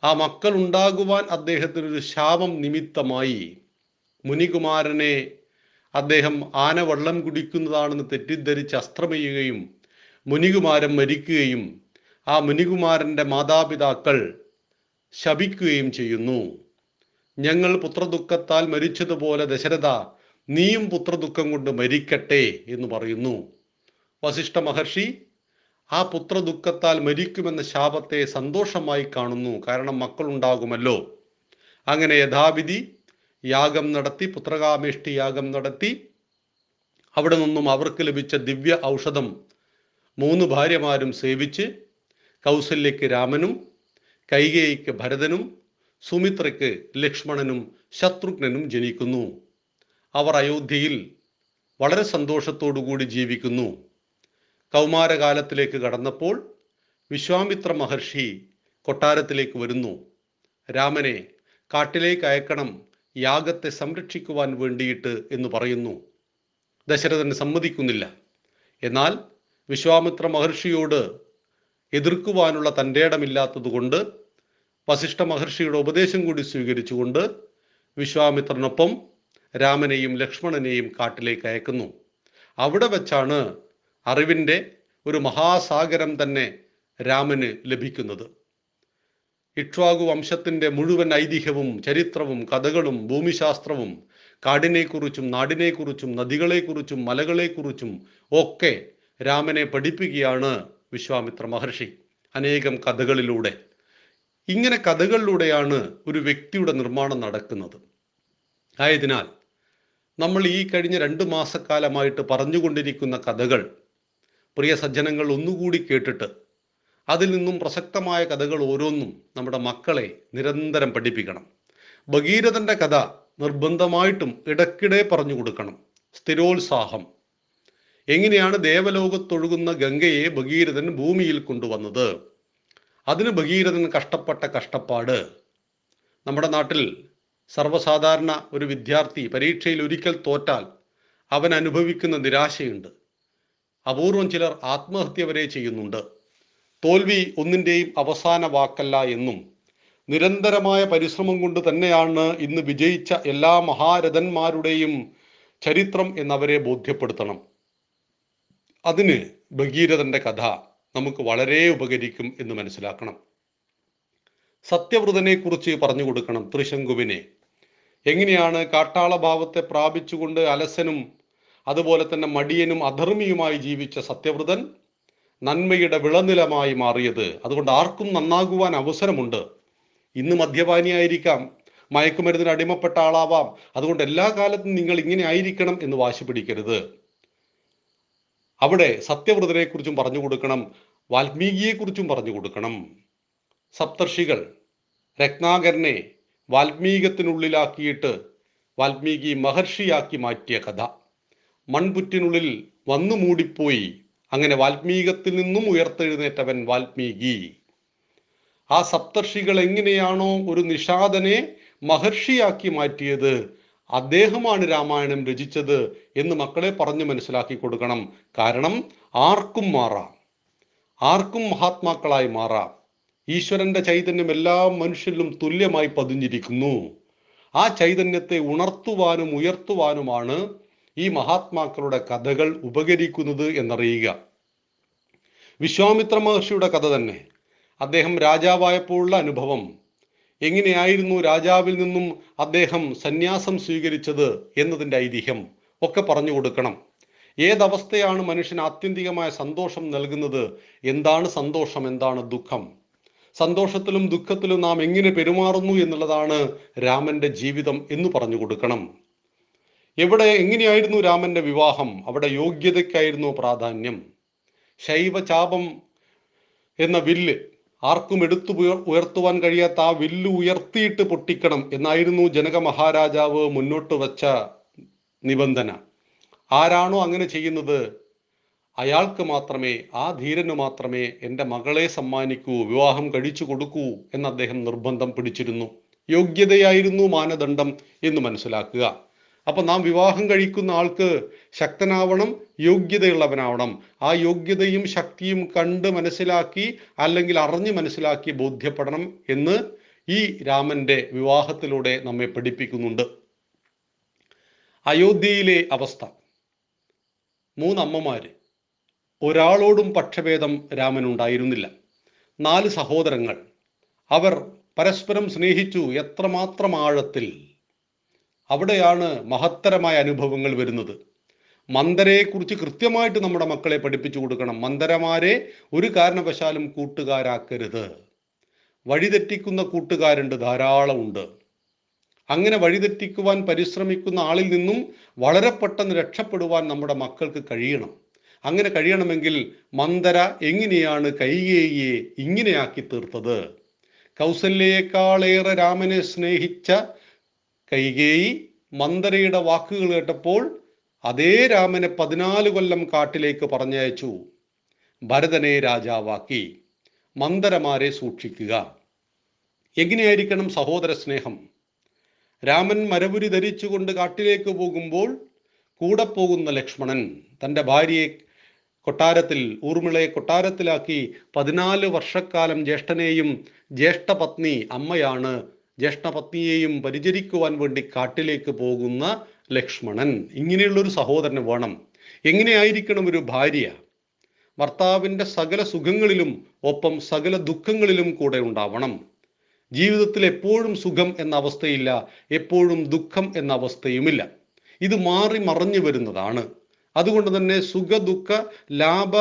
ആ മക്കൾ ഉണ്ടാകുവാൻ അദ്ദേഹത്തിനൊരു ശാപം നിമിത്തമായി മുനികുമാരനെ അദ്ദേഹം ആന വെള്ളം കുടിക്കുന്നതാണെന്ന് തെറ്റിദ്ധരിച്ച് അസ്ത്രമെയ്യുകയും മുനികുമാരൻ മരിക്കുകയും ആ മുനികുമാരന്റെ മാതാപിതാക്കൾ ശപിക്കുകയും ചെയ്യുന്നു. ഞങ്ങൾ പുത്രദുഃഖത്താൽ മരിച്ചതുപോലെ ദശരഥ നീയും പുത്രദുഃഖം കൊണ്ട് മരിക്കട്ടെ എന്ന് പറയുന്നു. വസിഷ്ഠ മഹർഷി ആ പുത്രദുഃഖത്താൽ മരിക്കുമെന്ന ശാപത്തെ സന്തോഷമായി കാണുന്നു. കാരണം മക്കളുണ്ടാകുമല്ലോ. അങ്ങനെ യഥാവിധി യാഗം നടത്തി പുത്രകാമേഷ്ടി യാഗം നടത്തി അവിടെ നിന്നും അവർക്ക് ലഭിച്ച ദിവ്യ ഔഷധം മൂന്ന് ഭാര്യമാരും സേവിച്ച് കൗസല്യയ്ക്ക് രാമനും കൈകേയിക്ക് ഭരതനും സുമിത്രയ്ക്ക് ലക്ഷ്മണനും ശത്രുഘ്നനും ജനിക്കുന്നു. അവർ അയോധ്യയിൽ വളരെ സന്തോഷത്തോടുകൂടി ജീവിക്കുന്നു. കൗമാരകാലത്തിലേക്ക് കടന്നപ്പോൾ വിശ്വാമിത്ര മഹർഷി കൊട്ടാരത്തിലേക്ക് വരുന്നു. രാമനെ കാട്ടിലേക്ക് അയക്കണം യാഗത്തെ സംരക്ഷിക്കുവാൻ വേണ്ടിയിട്ട് എന്ന് പറയുന്നു. ദശരഥൻ സമ്മതിക്കുന്നില്ല. എന്നാൽ വിശ്വാമിത്ര മഹർഷിയോട് എതിർക്കുവാനുള്ള തന്റെ ഇടമില്ലാത്തതുകൊണ്ട് വസിഷ്ഠ മഹർഷിയുടെ ഉപദേശം കൂടി സ്വീകരിച്ചുകൊണ്ട് വിശ്വാമിത്രനൊപ്പം രാമനെയും ലക്ഷ്മണനെയും കാട്ടിലേക്ക് അയക്കുന്നു. അവിടെ വച്ചാണ് അറിവിന്റെ ഒരു മഹാസാഗരം തന്നെ രാമന് ലഭിക്കുന്നത്. ഇക്ഷ്വാകു വംശത്തിന്റെ മുഴുവൻ ഐതിഹ്യവും ചരിത്രവും കഥകളും ഭൂമിശാസ്ത്രവും കാടിനെക്കുറിച്ചും നാടിനെക്കുറിച്ചും നദികളെക്കുറിച്ചും മലകളെക്കുറിച്ചും ഒക്കെ രാമനെ പഠിപ്പിക്കുകയാണ് വിശ്വാമിത്ര മഹർഷി. അനേകം കഥകളിലൂടെ ഇങ്ങനെ കഥകളിലൂടെയാണ് ഒരു വ്യക്തിയുടെ നിർമ്മാണം നടക്കുന്നത്. ആയതിനാൽ നമ്മൾ ഈ കഴിഞ്ഞ രണ്ട് മാസക്കാലമായിട്ട് പറഞ്ഞുകൊണ്ടിരിക്കുന്ന കഥകൾ പ്രിയ സജ്ജനങ്ങൾ ഒന്നുകൂടി കേട്ടിട്ട് അതിൽ നിന്നും പ്രസക്തമായ കഥകൾ ഓരോന്നും നമ്മുടെ മക്കളെ നിരന്തരം പഠിപ്പിക്കണം. ഭഗീരഥന്റെ കഥ നിർബന്ധമായിട്ടും ഇടയ്ക്കിടെ പറഞ്ഞു കൊടുക്കണം. സ്ഥിരോത്സാഹം. എങ്ങനെയാണ് ദേവലോകത്തൊഴുകുന്ന ഗംഗയെ ഭഗീരഥൻ ഭൂമിയിൽ കൊണ്ടുവന്നത്? അതിന് ഭഗീരഥൻ കഷ്ടപ്പെട്ട കഷ്ടപ്പാട്. നമ്മുടെ നാട്ടിൽ സർവസാധാരണ ഒരു വിദ്യാർത്ഥി പരീക്ഷയിൽ ഒരിക്കൽ തോറ്റാൽ അവൻ അനുഭവിക്കുന്ന നിരാശയുണ്ട്. അപൂർവം ചിലർ ആത്മഹത്യ വരെ ചെയ്യുന്നുണ്ട്. തോൽവി ഒന്നിന്റെയും അവസാന വാക്കല്ല എന്നും നിരന്തരമായ പരിശ്രമം കൊണ്ട് തന്നെയാണ് ഇന്ന് വിജയിച്ച എല്ലാ മഹാരഥന്മാരുടെയും ചരിത്രം എന്നവരെ ബോധ്യപ്പെടുത്തണം. അതിന് ഭഗീരഥന്റെ കഥ. നമുക്ക് വളരെ ഉപകരിക്കും എന്ന് മനസ്സിലാക്കണം. സത്യവ്രതനെ കുറിച്ച് പറഞ്ഞു കൊടുക്കണം ത്രിശങ്കുവിനെ. എങ്ങനെയാണ് കാട്ടാളഭാവത്തെ പ്രാപിച്ചുകൊണ്ട് അലസനും അതുപോലെ തന്നെ മടിയനും അധർമ്മിയുമായി ജീവിച്ച സത്യവ്രതൻ നന്മയുടെ വിളനിലമായി മാറിയത്? അതുകൊണ്ട് ആർക്കും നന്നാകുവാൻ അവസരമുണ്ട്. ഇന്ന് മദ്യപാനിയായിരിക്കാം മയക്കുമരുന്നിന് അടിമപ്പെട്ട ആളാവാം. അതുകൊണ്ട് എല്ലാ കാലത്തും നിങ്ങൾ ഇങ്ങനെ ആയിരിക്കണം എന്ന് വാശി പിടിക്കരുത്. അവിടെ സത്യവ്രതനെ കുറിച്ചും പറഞ്ഞു കൊടുക്കണം. വാൽമീകിയെ കുറിച്ചും പറഞ്ഞു കൊടുക്കണം. സപ്തർഷികൾ രത്നാകരനെ വാൽമീകത്തിനുള്ളിലാക്കിയിട്ട് വാൽമീകി മഹർഷിയാക്കി മാറ്റിയ കഥ. മൺപുറ്റിനുള്ളിൽ വന്നു മൂടിപ്പോയി അങ്ങനെ വാൽമീകത്തിൽ നിന്നും ഉയർത്തെഴുന്നേറ്റവൻ വാൽമീകി. ആ സപ്തർഷികൾ എങ്ങനെയാണോ ഒരു നിഷാദനെ മഹർഷിയാക്കി മാറ്റിയത് അദ്ദേഹമാണ് രാമായണം രചിച്ചത് എന്ന് മക്കളെ പറഞ്ഞു മനസ്സിലാക്കി കൊടുക്കണം. കാരണം ആർക്കും മാറാം. ആർക്കും മഹാത്മാക്കളായി മാറാം. ഈശ്വരന്റെ ചൈതന്യം എല്ലാ മനുഷ്യരിലും തുല്യമായി പതിഞ്ഞിരിക്കുന്നു. ആ ചൈതന്യത്തെ ഉണർത്തുവാനും ഉയർത്തുവാനുമാണ് ഈ മഹാത്മാക്കളുടെ കഥകൾ ഉപകരിക്കുന്നത് എന്നറിയുക. വിശ്വാമിത്ര മഹർഷിയുടെ കഥ തന്നെ. അദ്ദേഹം രാജാവായപ്പോഴുള്ള അനുഭവം. എങ്ങനെയായിരുന്നു രാജാവിൽ നിന്നും അദ്ദേഹം സന്യാസം സ്വീകരിച്ചത് എന്നതിന്റെ ഐതിഹ്യം ഒക്കെ പറഞ്ഞു കൊടുക്കണം. ഏതവസ്ഥയാണ് മനുഷ്യന് ആത്യന്തികമായ സന്തോഷം നൽകുന്നത്? എന്താണ് സന്തോഷം? എന്താണ് ദുഃഖം? സന്തോഷത്തിലും ദുഃഖത്തിലും നാം എങ്ങനെ പെരുമാറുന്നു എന്നുള്ളതാണ് രാമന്റെ ജീവിതം എന്ന് പറഞ്ഞു കൊടുക്കണം. എവിടെ എങ്ങനെയായിരുന്നു രാമന്റെ വിവാഹം? അവിടെ യോഗ്യതയ്ക്കായിരുന്നു പ്രാധാന്യം. ശൈവചാപം എന്ന വില്ല് ആർക്കും എടുത്തു ഉയർത്തുവാൻ കഴിയാത്ത ആ വില്ല് ഉയർത്തിയിട്ട് പൊട്ടിക്കണം എന്നായിരുന്നു ജനക മഹാരാജാവ് മുന്നോട്ട് വച്ച നിബന്ധന. ആരാണോ അങ്ങനെ ചെയ്യുന്നത്? അയാൾക്ക് മാത്രമേ ആ ധീരന് മാത്രമേ എന്റെ മകളെ സമ്മാനിക്കൂ വിവാഹം കഴിച്ചു കൊടുക്കൂ എന്ന് അദ്ദേഹം നിർബന്ധം പിടിച്ചിരുന്നു. യോഗ്യതയായിരുന്നു മാനദണ്ഡം എന്ന് മനസ്സിലാക്കുക. അപ്പൊ നാം വിവാഹം കഴിക്കുന്ന ആൾക്ക് ശക്തനാവണം യോഗ്യതയുള്ളവനാവണം. ആ യോഗ്യതയും ശക്തിയും കണ്ട് മനസ്സിലാക്കി അല്ലെങ്കിൽ അറിഞ്ഞ് മനസ്സിലാക്കി ബോധ്യപ്പെടണം എന്ന് ഈ രാമന്റെ വിവാഹത്തിലൂടെ നമ്മെ പഠിപ്പിക്കുന്നുണ്ട്. അയോധ്യയിലെ അവസ്ഥ. മൂന്നമ്മമാര്. ഒരാളോടും പക്ഷഭേദം രാമനുണ്ടായിരുന്നില്ല. നാല് സഹോദരങ്ങൾ. അവർ പരസ്പരം സ്നേഹിച്ചു എത്രമാത്രം ആഴത്തിൽ. അവിടെയാണ് മഹത്തരമായ അനുഭവങ്ങൾ വരുന്നത്. മന്ദരയെക്കുറിച്ച് കൃത്യമായിട്ട് നമ്മുടെ മക്കളെ പഠിപ്പിച്ചു കൊടുക്കണം. മന്ദരമാരെ ഒരു കാരണവശാലും കൂട്ടുകാരാക്കരുത്. വഴിതെറ്റിക്കുന്ന കൂട്ടുകാരുണ്ട് ധാരാളമുണ്ട്. അങ്ങനെ വഴിതെറ്റിക്കുവാൻ പരിശ്രമിക്കുന്ന ആളിൽ നിന്നും വളരെ പെട്ടെന്ന് രക്ഷപ്പെടുവാൻ നമ്മുടെ മക്കൾക്ക് കഴിയണം. അങ്ങനെ കഴിയണമെങ്കിൽ മന്ദര എങ്ങനെയാണ് കൈകേയിയെ ഇങ്ങനെയാക്കി തീർത്തത്? കൗസല്യേക്കാളേറെ രാമനെ സ്നേഹിച്ച കൈകേയി മന്ദരയുടെ വാക്കുകൾ കേട്ടപ്പോൾ അതേ രാമനെ പതിനാല് കൊല്ലം കാട്ടിലേക്ക് പറഞ്ഞയച്ചു. ഭരതനെ രാജാവാക്കി. മന്ദരമാരെ സൂക്ഷിക്കുക. എങ്ങനെയായിരിക്കണം സഹോദര സ്നേഹം? രാമൻ മരപുരി ധരിച്ചുകൊണ്ട് കാട്ടിലേക്ക് പോകുമ്പോൾ കൂടെ പോകുന്ന ലക്ഷ്മണൻ തന്റെ ഭാര്യയെ കൊട്ടാരത്തിൽ ഊർമിളയെ കൊട്ടാരത്തിലാക്കി പതിനാല് വർഷക്കാലം ജ്യേഷ്ഠനെയും ജ്യേഷ്ഠപത്നി അമ്മയാണ്. ജ്യേഷ്ഠപത്നിയെയും പരിചരിക്കുവാൻ വേണ്ടി കാട്ടിലേക്ക് പോകുന്ന ലക്ഷ്മണൻ. ഇങ്ങനെയുള്ളൊരു സഹോദരന് വേണം. എങ്ങനെയായിരിക്കണം ഒരു ഭാര്യ? ഭർത്താവിന്റെ സകല സുഖങ്ങളിലും ഒപ്പം സകല ദുഃഖങ്ങളിലും കൂടെ ഉണ്ടാവണം. ജീവിതത്തിൽ എപ്പോഴും സുഖം എന്ന അവസ്ഥയില്ല എപ്പോഴും ദുഃഖം എന്ന അവസ്ഥയുമില്ല. ഇത് മാറി മറഞ്ഞു വരുന്നതാണ്. അതുകൊണ്ട് തന്നെ സുഖ ദുഃഖ ലാഭ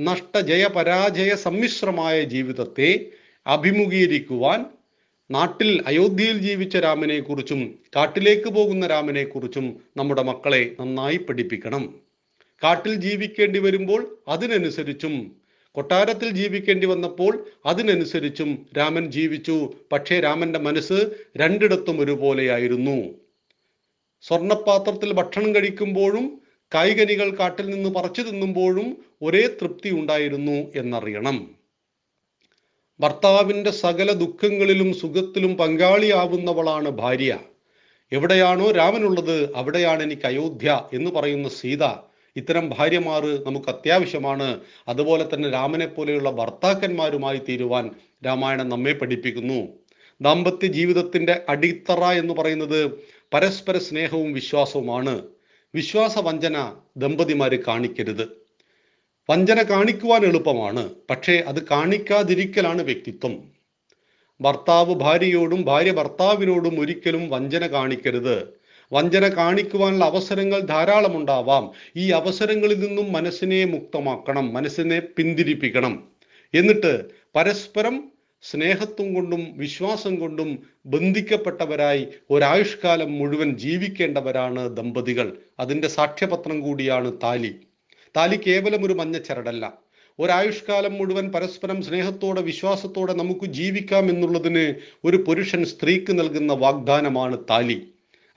നഷ്ട ജയ പരാജയ സമ്മിശ്രമായ ജീവിതത്തെ അഭിമുഖീകരിക്കുവാൻ നാട്ടിൽ അയോധ്യയിൽ ജീവിച്ച രാമനെക്കുറിച്ചും കാട്ടിലേക്ക് പോകുന്ന രാമനെക്കുറിച്ചും നമ്മുടെ മക്കളെ നന്നായി പഠിപ്പിക്കണം. കാട്ടിൽ ജീവിക്കേണ്ടി വരുമ്പോൾ അതിനനുസരിച്ചും കൊട്ടാരത്തിൽ ജീവിക്കേണ്ടി വന്നപ്പോൾ അതിനനുസരിച്ചും രാമൻ ജീവിച്ചു. പക്ഷേ രാമന്റെ മനസ്സ് രണ്ടിടത്തും ഒരുപോലെയായിരുന്നു. സ്വർണപാത്രത്തിൽ ഭക്ഷണം കഴിക്കുമ്പോഴും കായികനികൾ കാട്ടിൽ നിന്ന് പറിച്ചു തിന്നുമ്പോഴും ഒരേ തൃപ്തി ഉണ്ടായിരുന്നു എന്നറിയണം. ഭർത്താവിന്റെ സകല ദുഃഖങ്ങളിലും സുഖത്തിലും പങ്കാളിയാവുന്നവളാണ് ഭാര്യ. എവിടെയാണോ രാമനുള്ളത് അവിടെയാണ് എനിക്ക് അയോധ്യ എന്ന് പറയുന്ന സീത ഇത്തരം ഭാര്യമാർ നമുക്ക് അത്യാവശ്യമാണ്. അതുപോലെ തന്നെ രാമനെ പോലെയുള്ള ഭർത്താക്കന്മാരുമായി തീരുവാൻ രാമായണം നമ്മെ പഠിപ്പിക്കുന്നു. ദാമ്പത്യ ജീവിതത്തിന്റെ അടിത്തറ എന്ന് പറയുന്നത് പരസ്പര സ്നേഹവും വിശ്വാസവുമാണ്. വിശ്വാസ വഞ്ചന ദമ്പതിമാർ കാണിക്കരുത്. വഞ്ചന കാണിക്കുവാൻ എളുപ്പമാണ്. പക്ഷേ അത് കാണിക്കാതിരിക്കലാണ് വ്യക്തിത്വം. ഭർത്താവ് ഭാര്യയോടും ഭാര്യ ഭർത്താവിനോടും ഒരിക്കലും വഞ്ചന കാണിക്കരുത്. വഞ്ചന കാണിക്കുവാനുള്ള അവസരങ്ങൾ ധാരാളം ഉണ്ടാവാം. ഈ അവസരങ്ങളിൽ നിന്നും മനസ്സിനെ മുക്തമാക്കണം മനസ്സിനെ പിന്തിരിപ്പിക്കണം. എന്നിട്ട് പരസ്പരം സ്നേഹത്വം കൊണ്ടും വിശ്വാസം കൊണ്ടും ബന്ധിക്കപ്പെട്ടവരായി ഒരായുഷ്കാലം മുഴുവൻ ജീവിക്കേണ്ടവരാണ് ദമ്പതികൾ. അതിന്റെ സാക്ഷ്യപത്രം കൂടിയാണ് താലി. താലി കേവലം ഒരു മഞ്ഞച്ചരടല്ല ഒരായുഷ്കാലം മുഴുവൻ പരസ്പരം സ്നേഹത്തോടെ വിശ്വാസത്തോടെ നമുക്ക് ജീവിക്കാം എന്നുള്ളതിന് ഒരു പുരുഷൻ സ്ത്രീക്ക് നൽകുന്ന വാഗ്ദാനമാണ് താലി.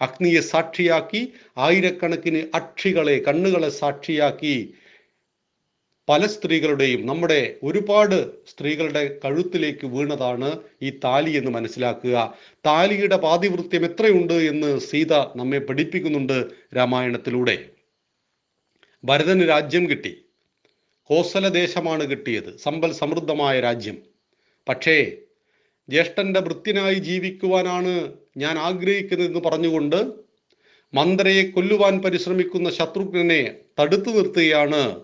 അഗ്നിയെ സാക്ഷിയാക്കി ആയിരക്കണക്കിന് അക്ഷികളെ കണ്ണുകളെ സാക്ഷിയാക്കി പല സ്ത്രീകളുടെയും നമ്മുടെ ഒരുപാട് സ്ത്രീകളുടെ കഴുത്തിലേക്ക് വീണതാണ് ഈ താലി എന്ന് മനസ്സിലാക്കുക. താലിയുടെ പാതിവൃത്യം എത്രയുണ്ട് എന്ന് സീത നമ്മെ പഠിപ്പിക്കുന്നുണ്ട് രാമായണത്തിലൂടെ. ഭരതന് രാജ്യം കിട്ടി. കോസല ദേശമാണ് കിട്ടിയത്. സമ്പൽ സമൃദ്ധമായ രാജ്യം. പക്ഷേ ജ്യേഷ്ഠന്റെ വൃത്തിനായി ജീവിക്കുവാനാണ് ഞാൻ ആഗ്രഹിക്കുന്നതെന്ന് പറഞ്ഞുകൊണ്ട് മന്ദരയെ കൊല്ലുവാൻ പരിശ്രമിക്കുന്ന ശത്രുഘ്നെ തടുത്തു നിർത്തുകയാണ്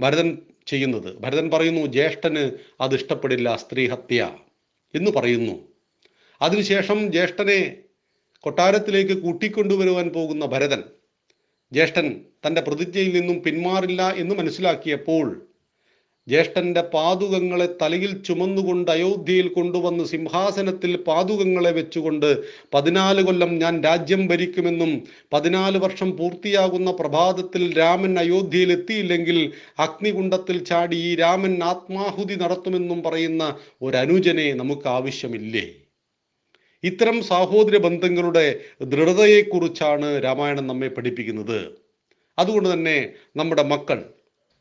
ഭരതൻ ചെയ്യുന്നത്. ഭരതൻ പറയുന്നു ജ്യേഷ്ഠന് അത് ഇഷ്ടപ്പെടില്ല സ്ത്രീഹത്യ എന്ന് പറയുന്നു. അതിനുശേഷം ജ്യേഷ്ഠനെ കൊട്ടാരത്തിലേക്ക് കൂട്ടിക്കൊണ്ടുവരുവാൻ പോകുന്ന ഭരതൻ ജ്യേഷ്ഠൻ തന്റെ പ്രതിജ്ഞയിൽ നിന്നും പിന്മാറില്ല എന്ന് മനസ്സിലാക്കിയപ്പോൾ ജ്യേഷ്ഠന്റെ പാതുകങ്ങളെ തലയിൽ ചുമന്നുകൊണ്ട് അയോധ്യയിൽ കൊണ്ടുവന്ന് സിംഹാസനത്തിൽ പാതുകങ്ങളെ വെച്ചുകൊണ്ട് പതിനാല് കൊല്ലം ഞാൻ രാജ്യം ഭരിക്കുമെന്നും പതിനാല് വർഷം പൂർത്തിയാകുന്ന പ്രഭാതത്തിൽ രാമൻ അയോധ്യയിൽ എത്തിയില്ലെങ്കിൽ അഗ്നികുണ്ടത്തിൽ ചാടി ഈ രാമൻ ആത്മാഹുതി നടത്തുമെന്നും പറയുന്ന ഒരനുജനെ നമുക്ക് ആവശ്യമില്ലേ? ഇത്തരം സാഹോദര്യ ബന്ധങ്ങളുടെ ദൃഢതയെക്കുറിച്ചാണ് രാമായണം നമ്മെ പഠിപ്പിക്കുന്നത്. അതുകൊണ്ട് തന്നെ നമ്മുടെ മക്കൾ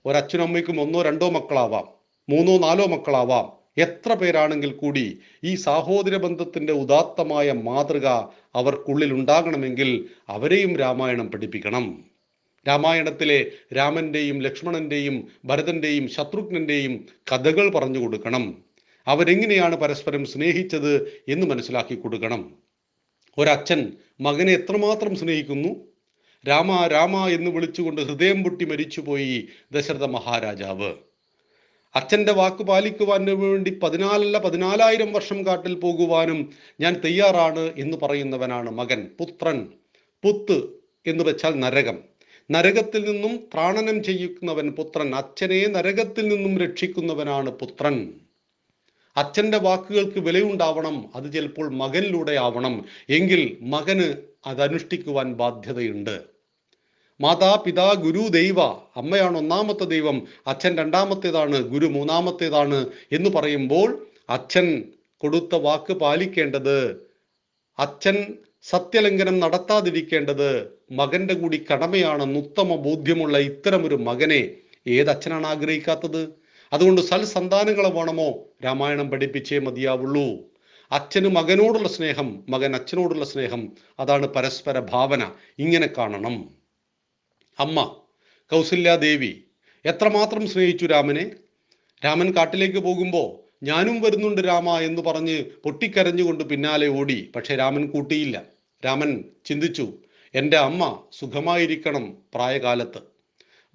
ഒരച്ഛനും അമ്മയ്ക്കും ഒന്നോ രണ്ടോ മക്കളാവാം മൂന്നോ നാലോ മക്കളാവാം. എത്ര പേരാണെങ്കിൽ കൂടി ഈ സാഹോദര്യ ബന്ധത്തിന്റെ ഉദാത്തമായ മാതൃക അവർക്കുള്ളിൽ ഉണ്ടാകണമെങ്കിൽ അവരെയും രാമായണം പഠിപ്പിക്കണം. രാമായണത്തിലെ രാമന്റെയും ലക്ഷ്മണന്റെയും ഭരതന്റെയും ശത്രുഘ്നന്റെയും കഥകൾ പറഞ്ഞു കൊടുക്കണം. അവരെങ്ങനെയാണ് പരസ്പരം സ്നേഹിച്ചത് എന്ന് മനസ്സിലാക്കി കൊടുക്കണം. ഒരച്ഛൻ മകനെ എത്രമാത്രം സ്നേഹിക്കുന്നു? രാമ രാമ എന്ന് വിളിച്ചുകൊണ്ട് ഹൃദയം പൊട്ടി മരിച്ചുപോയി ദശരഥ മഹാരാജാവ്. അച്ഛന്റെ വാക്ക് പാലിക്കുവാൻ വേണ്ടി പതിനാലല്ല പതിനാലായിരം വർഷം കാട്ടിൽ പോകുവാനും ഞാൻ തയ്യാറാണ് എന്ന് പറയുന്നവനാണ് മകൻ പുത്രൻ പുത്ത് എന്ന് വെച്ചാൽ നരകം. നരകത്തിൽ നിന്നും ത്രാണനം ചെയ്യുന്നവൻ പുത്രൻ അച്ഛനെ നരകത്തിൽ നിന്നും രക്ഷിക്കുന്നവനാണ് പുത്രൻ. അച്ഛന്റെ വാക്കുകൾക്ക് വിലയുണ്ടാവണം അത് ചിലപ്പോൾ മകനിലൂടെ ആവണം എങ്കിൽ മകന് അതനുഷ്ഠിക്കുവാൻ ബാധ്യതയുണ്ട്. മാതാപിതാ ഗുരു ദൈവ അമ്മയാണ് ഒന്നാമത്തെ ദൈവം അച്ഛൻ രണ്ടാമത്തേതാണ് ഗുരു മൂന്നാമത്തേതാണ് എന്ന് പറയുമ്പോൾ അച്ഛൻ കൊടുത്ത വാക്ക് പാലിക്കേണ്ടത് അച്ഛൻ സത്യലംഘനം നടത്താതിരിക്കേണ്ടത് മകന്റെ കൂടി കടമയാണെന്ന് ഉത്തമ ബോധ്യമുള്ള ഇത്തരമൊരു മകനെ ഏതച്ഛനാണ് ആഗ്രഹിക്കാത്തത്? അതുകൊണ്ട് സൽസന്താനങ്ങളെ വേണമോ? രാമായണം പഠിപ്പിച്ചേ മതിയാവുള്ളൂ. അച്ഛന് മകനോടുള്ള സ്നേഹം മകൻ അച്ഛനോടുള്ള സ്നേഹം അതാണ് പരസ്പര ഭാവന. ഇങ്ങനെ കാണണം. അമ്മ കൗസല്യാദേവി എത്രമാത്രം സ്നേഹിച്ചു രാമനെ? രാമൻ കാട്ടിലേക്ക് പോകുമ്പോൾ ഞാനും വരുന്നുണ്ട് രാമ എന്ന് പറഞ്ഞ് പൊട്ടിക്കരഞ്ഞുകൊണ്ട് പിന്നാലെ ഓടി. പക്ഷെ രാമൻ കൂട്ടിയില്ല. രാമൻ ചിന്തിച്ചു എന്റെ അമ്മ സുഖമായിരിക്കണം പ്രായകാലത്ത്.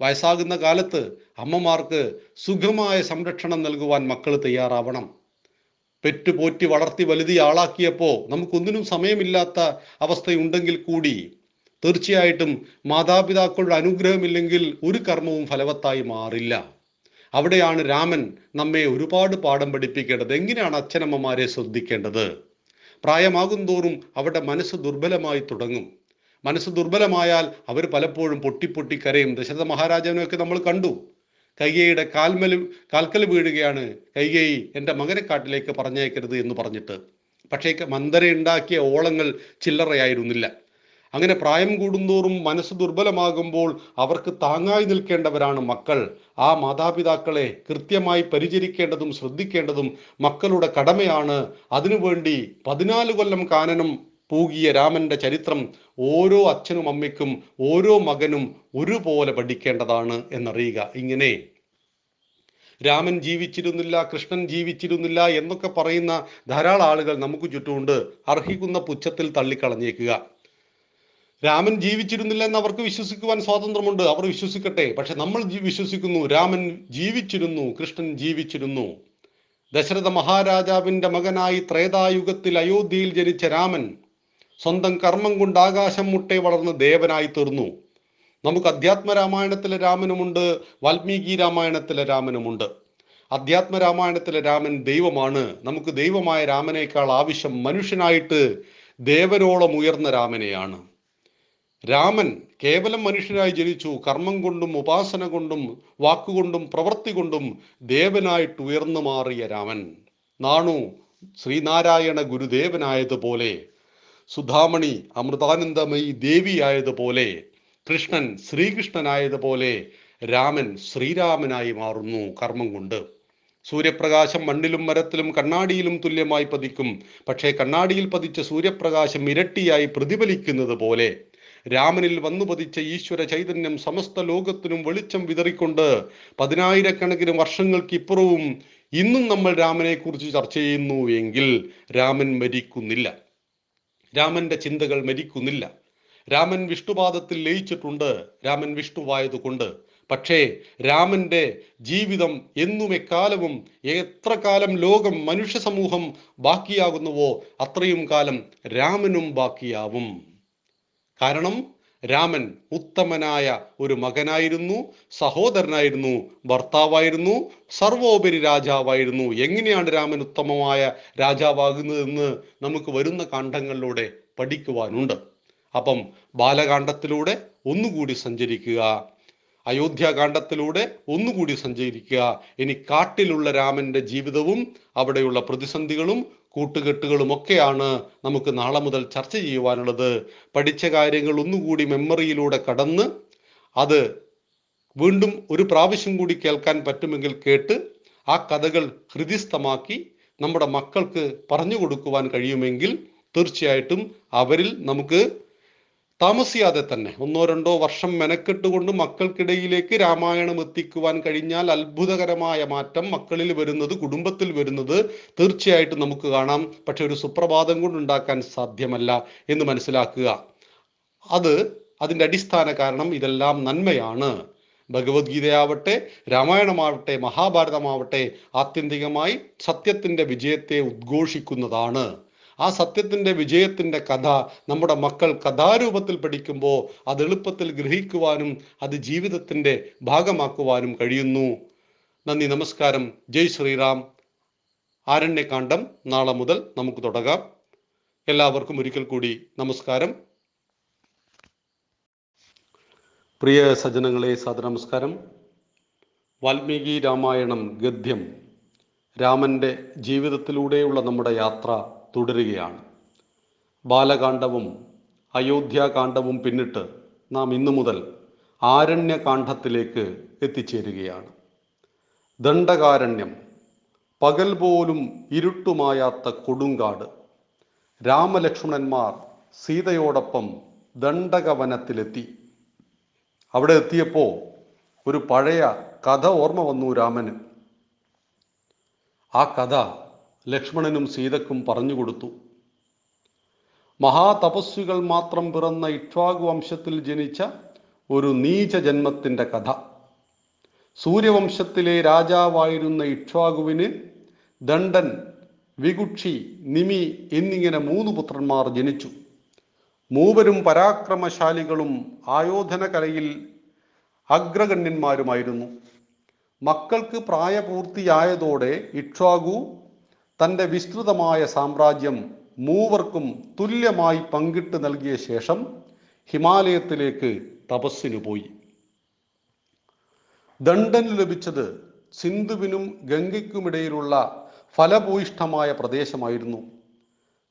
വയസ്സാകുന്ന കാലത്ത് അമ്മമാർക്ക് സുഖമായ സംരക്ഷണം നൽകുവാൻ മക്കൾ തയ്യാറാവണം. പെറ്റുപോറ്റി വളർത്തി വലുതി ആളാക്കിയപ്പോൾ നമുക്കൊന്നിനും സമയമില്ലാത്ത അവസ്ഥയുണ്ടെങ്കിൽ കൂടി തീർച്ചയായിട്ടും മാതാപിതാക്കളുടെ അനുഗ്രഹമില്ലെങ്കിൽ ഒരു കർമ്മവും ഫലവത്തായി മാറില്ല. അവിടെയാണ് രാമൻ നമ്മെ ഒരുപാട് പാഠം പഠിപ്പിക്കേണ്ടത്. എങ്ങനെയാണ് അച്ഛനമ്മമാരെ ശ്രദ്ധിക്കേണ്ടത്? പ്രായമാകും തോറും അവരുടെ മനസ്സ് ദുർബലമായി തുടങ്ങും. മനസ്സ് ദുർബലമായാൽ അവർ പലപ്പോഴും പൊട്ടിപ്പൊട്ടി കരയും. ദശരഥ മഹാരാജാവിനെയൊക്കെ നമ്മൾ കണ്ടു. കൈകയുടെ കാൽമൽ കാൽക്കൽ വീഴുകയാണ്. കൈകേയി എന്റെ മകനെ കാട്ടിലേക്ക് പറഞ്ഞേക്കരുത് എന്ന് പറഞ്ഞിട്ട്. പക്ഷേ മന്ദര ഉണ്ടാക്കിയ ഓളങ്ങൾ ചില്ലറയായിരുന്നില്ല. അങ്ങനെ പ്രായം കൂടുന്തോറും മനസ്സ് ദുർബലമാകുമ്പോൾ അവർക്ക് താങ്ങായി നിൽക്കേണ്ടവരാണ് മക്കൾ. ആ മാതാപിതാക്കളെ കൃത്യമായി പരിചരിക്കേണ്ടതും ശ്രദ്ധിക്കേണ്ടതും മക്കളുടെ കടമയാണ്. അതിനുവേണ്ടി പതിനാല് കൊല്ലം കാനനം പൂകിയ രാമന്റെ ചരിത്രം ഓരോ അച്ഛനും അമ്മയ്ക്കും ഓരോ മകനും ഒരുപോലെ പഠിക്കേണ്ടതാണ് എന്നറിയുക. ഇങ്ങനെ രാമൻ ജീവിച്ചിരുന്നില്ല കൃഷ്ണൻ ജീവിച്ചിരുന്നില്ല എന്നൊക്കെ പറയുന്ന ധാരാളം ആളുകൾ നമുക്ക് ചുറ്റുമുണ്ട്. അർഹിക്കുന്ന പുച്ഛത്തിൽ തള്ളിക്കളഞ്ഞേക്കുക. രാമൻ ജീവിച്ചിരുന്നില്ല എന്ന് അവർക്ക് വിശ്വസിക്കുവാൻ സ്വാതന്ത്ര്യമുണ്ട്. അവർ വിശ്വസിക്കട്ടെ. പക്ഷെ നമ്മൾ വിശ്വസിക്കുന്നു. രാമൻ ജീവിച്ചിരുന്നു. കൃഷ്ണൻ ജീവിച്ചിരുന്നു. ദശരഥ മഹാരാജാവിന്റെ മകനായി ത്രേതായുഗത്തിൽ അയോധ്യയിൽ ജനിച്ച രാമൻ സ്വന്തം കർമ്മം കൊണ്ട് ആകാശം മുട്ടെ വളർന്ന് ദേവനായി തീർന്നു. നമുക്ക് അധ്യാത്മ രാമായണത്തിലെ രാമനുമുണ്ട്. വാൽമീകി രാമായണത്തിലെ രാമനുമുണ്ട്. അധ്യാത്മ രാമായണത്തിലെ രാമൻ ദൈവമാണ്. നമുക്ക് ദൈവമായ രാമനേക്കാൾ ആവശ്യം മനുഷ്യനായിട്ട് ദേവനോളം ഉയർന്ന രാമനെയാണ്. രാമൻ കേവലം മനുഷ്യനായി ജനിച്ചു. കർമ്മം കൊണ്ടും ഉപാസന കൊണ്ടും വാക്കുകൊണ്ടും പ്രവൃത്തി കൊണ്ടും ദേവനായിട്ട് ഉയർന്നു മാറിയ രാമൻ. നാണു ശ്രീനാരായണ ഗുരുദേവനായതുപോലെ സുധാമണി അമൃതാനന്ദമയി ദേവിയായതുപോലെ കൃഷ്ണൻ ശ്രീകൃഷ്ണനായതുപോലെ രാമൻ ശ്രീരാമനായി മാറുന്നു കർമ്മം കൊണ്ട്. സൂര്യപ്രകാശം മണ്ണിലും മരത്തിലും കണ്ണാടിയിലും തുല്യമായി പതിക്കും. പക്ഷേ കണ്ണാടിയിൽ പതിച്ച സൂര്യപ്രകാശം ഇരട്ടിയായി പ്രതിഫലിക്കുന്നത് പോലെ രാമനിൽ വന്നു പതിച്ച ഈശ്വര ചൈതന്യം സമസ്ത ലോകത്തിനും വെളിച്ചം വിതറിക്കൊണ്ട് പതിനായിരക്കണക്കിന് വർഷങ്ങൾക്ക് ഇപ്പുറവും ഇന്നും നമ്മൾ രാമനെ കുറിച്ച് ചർച്ച ചെയ്യുന്നു എങ്കിൽ രാമൻ മരിക്കുന്നില്ല. രാമന്റെ ചിന്തകൾ മരിക്കുന്നില്ല. രാമൻ വിഷ്ണുപാദത്തിൽ ലയിച്ചിട്ടുണ്ട്. രാമൻ വിഷ്ണുവായതുകൊണ്ട്. പക്ഷേ രാമന്റെ ജീവിതം എന്നും എക്കാലവും എത്ര കാലം ലോകം മനുഷ്യ സമൂഹം ബാക്കിയാകുന്നുവോ അത്രയും കാലം രാമനും ബാക്കിയാവും. കാരണം രാമൻ ഉത്തമനായ ഒരു മകനായിരുന്നു സഹോദരനായിരുന്നു ഭർത്താവായിരുന്നു സർവോപരി രാജാവായിരുന്നു. എങ്ങനെയാണ് രാമൻ ഉത്തമമായ രാജാവാകുന്നതെന്ന് നമുക്ക് വരുന്ന കാണ്ഡങ്ങളിലൂടെ പഠിക്കുവാനുണ്ട്. അപ്പം ബാലകാന്ഡത്തിലൂടെ ഒന്നുകൂടി സഞ്ചരിക്കുക അയോധ്യാകാന്ഡത്തിലൂടെ ഒന്നുകൂടി സഞ്ചരിക്കുക. ഇനി കാട്ടിലുള്ള രാമന്റെ ജീവിതവും അവിടെയുള്ള പ്രതിസന്ധികളും കൂട്ടുകെട്ടുകളും ഒക്കെയാണ് നമുക്ക് നാളെ മുതൽ ചർച്ച ചെയ്യുവാനുള്ളത്. പഠിച്ച കാര്യങ്ങൾ ഒന്നുകൂടി മെമ്മറിയിലൂടെ കടന്ന് അത് വീണ്ടും ഒരു പ്രാവശ്യം കൂടി കേൾക്കാൻ പറ്റുമെങ്കിൽ കേട്ട് ആ കഥകൾ ഹൃദിസ്ഥമാക്കി നമ്മുടെ മക്കൾക്ക് പറഞ്ഞു കൊടുക്കുവാൻ കഴിയുമെങ്കിൽ തീർച്ചയായിട്ടും അവരിൽ നമുക്ക് താമസിയാതെ തന്നെ. ഒന്നോ രണ്ടോ വർഷം മെനക്കെട്ടുകൊണ്ട് മക്കൾക്കിടയിലേക്ക് രാമായണം എത്തിക്കുവാൻ കഴിഞ്ഞാൽ അത്ഭുതകരമായ മാറ്റം മക്കളിൽ വരുന്നത് കുടുംബത്തിൽ വരുന്നത് തീർച്ചയായിട്ടും നമുക്ക് കാണാം. പക്ഷെ ഒരു സുപ്രഭാതം കൊണ്ടുണ്ടാക്കാൻ സാധ്യമല്ല എന്ന് മനസ്സിലാക്കുക. അത് അതിന്റെ അടിസ്ഥാന കാരണം ഇതെല്ലാം നന്മയാണ്. ഭഗവത്ഗീതയാവട്ടെ രാമായണമാവട്ടെ മഹാഭാരതമാവട്ടെ ആത്യന്തികമായി സത്യത്തിന്റെ വിജയത്തെ ഉദ്ഘോഷിക്കുന്നതാണ്. ആ സത്യത്തിന്റെ വിജയത്തിന്റെ കഥ നമ്മുടെ മക്കൾ കഥാരൂപത്തിൽ പഠിക്കുമ്പോൾ അത് എളുപ്പത്തിൽ ഗ്രഹിക്കുവാനും അത് ജീവിതത്തിന്റെ ഭാഗമാക്കുവാനും കഴിയുന്നു. നന്ദി നമസ്കാരം. ജയ് ശ്രീറാം. ആരണ്യകാന്ഡം നാളെ മുതൽ നമുക്ക് തുടങ്ങാം. എല്ലാവർക്കും ഒരിക്കൽ കൂടി നമസ്കാരം. പ്രിയ സജ്ജനങ്ങളെ സദനമസ്കാരം വാൽമീകി രാമായണം ഗദ്യം. രാമന്റെ ജീവിതത്തിലൂടെയുള്ള നമ്മുടെ യാത്ര തുടരുകയാണ്. ബാലകാന്ഡവും അയോധ്യാകാന്ഡവും പിന്നിട്ട് നാം ഇന്നു മുതൽ ആരണ്യകാന്ഡത്തിലേക്ക് എത്തിച്ചേരുകയാണ്. ദണ്ഡകാരണ്യം പകൽ പോലും ഇരുട്ടുമായാത്ത കൊടുങ്കാട് രാമലക്ഷ്മണന്മാർ സീതയോടൊപ്പം ദണ്ഡകവനത്തിലെത്തി. അവിടെ എത്തിയപ്പോൾ ഒരു പഴയ കഥ ഓർമ്മ വന്നു രാമന്. ആ കഥ ലക്ഷ്മണനും സീതക്കും പറഞ്ഞു കൊടുത്തു. മഹാതപസ്വികൾ മാത്രം പിറന്ന ഇക്ഷ്വാകു വംശത്തിൽ ജനിച്ച ഒരു നീച ജന്മത്തിന്റെ കഥ. സൂര്യവംശത്തിലെ രാജാവായിരുന്ന ഇക്ഷ്വാകുവിന് ദണ്ഡൻ വികുക്ഷി നിമി എന്നിങ്ങനെ മൂന്ന് പുത്രന്മാർ ജനിച്ചു. മൂവരും പരാക്രമശാലികളും ആയോധന കലയിൽ അഗ്രഗണ്യന്മാരുമായിരുന്നു. മക്കൾക്ക് പ്രായപൂർത്തിയായതോടെ ഇക്ഷ്വാകു തന്റെ വിസ്തൃതമായ സാമ്രാജ്യം മൂവർക്കും തുല്യമായി പങ്കിട്ട് നൽകിയ ശേഷം ഹിമാലയത്തിലേക്ക് തപസ്സിനു പോയി. ദണ്ഡന് ലഭിച്ചത് സിന്ധുവിനും ഗംഗയ്ക്കുമിടയിലുള്ള ഫലഭൂയിഷ്ഠമായ പ്രദേശമായിരുന്നു.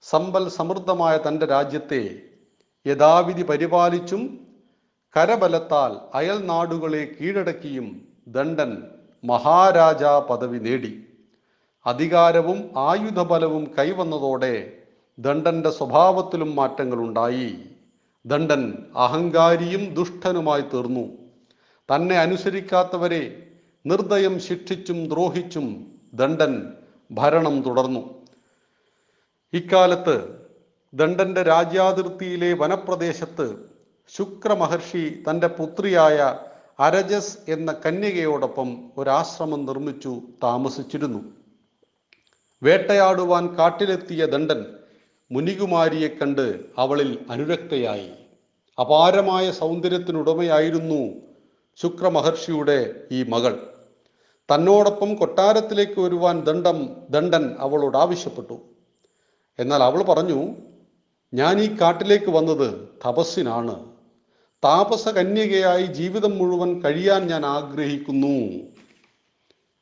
സമ്പൽ സമൃദ്ധമായ തന്റെ രാജ്യത്തെ യഥാവിധി പരിപാലിച്ചും കരബലത്താൽ അയൽ നാടുകളെ കീഴടക്കിയും ദണ്ഡൻ മഹാരാജാ പദവി നേടി. അധികാരവും ആയുധബലവും കൈവന്നതോടെ ദണ്ഡന്റെ സ്വഭാവത്തിലും മാറ്റങ്ങളുണ്ടായി. ദണ്ഡൻ അഹങ്കാരിയും ദുഷ്ടനുമായി തീർന്നു. തന്നെ അനുസരിക്കാത്തവരെ നിർദ്ദയം ശിക്ഷിച്ചും ദ്രോഹിച്ചും ദണ്ഡൻ ഭരണം തുടർന്നു. ഇക്കാലത്ത് ദണ്ഡന്റെ രാജ്യാതിർത്തിയിലെ വനപ്രദേശത്ത് ശുക്രമഹർഷി തന്റെ പുത്രിയായ അരജസ് എന്ന കന്യകയോടൊപ്പം ഒരാശ്രമം നിർമ്മിച്ചു താമസിച്ചിരുന്നു. വേട്ടയാടുവാൻ കാട്ടിലെത്തിയ ദണ്ഡൻ മുനികുമാരിയെ കണ്ട് അവളിൽ അനുരക്തയായി. അപാരമായ സൗന്ദര്യത്തിനുടമയായിരുന്നു ശുക്രമഹർഷിയുടെ ഈ മകൾ. തന്നോടൊപ്പം കൊട്ടാരത്തിലേക്ക് വരുവാൻ ദണ്ഡം ദണ്ഡൻ അവളോട് ആവശ്യപ്പെട്ടു. എന്നാൽ അവൾ പറഞ്ഞു ഞാൻ ഈ കാട്ടിലേക്ക് വന്നത് തപസ്സിനാണ്. താപസ കന്യകയായി ജീവിതം മുഴുവൻ കഴിയാൻ ഞാൻ ആഗ്രഹിക്കുന്നു.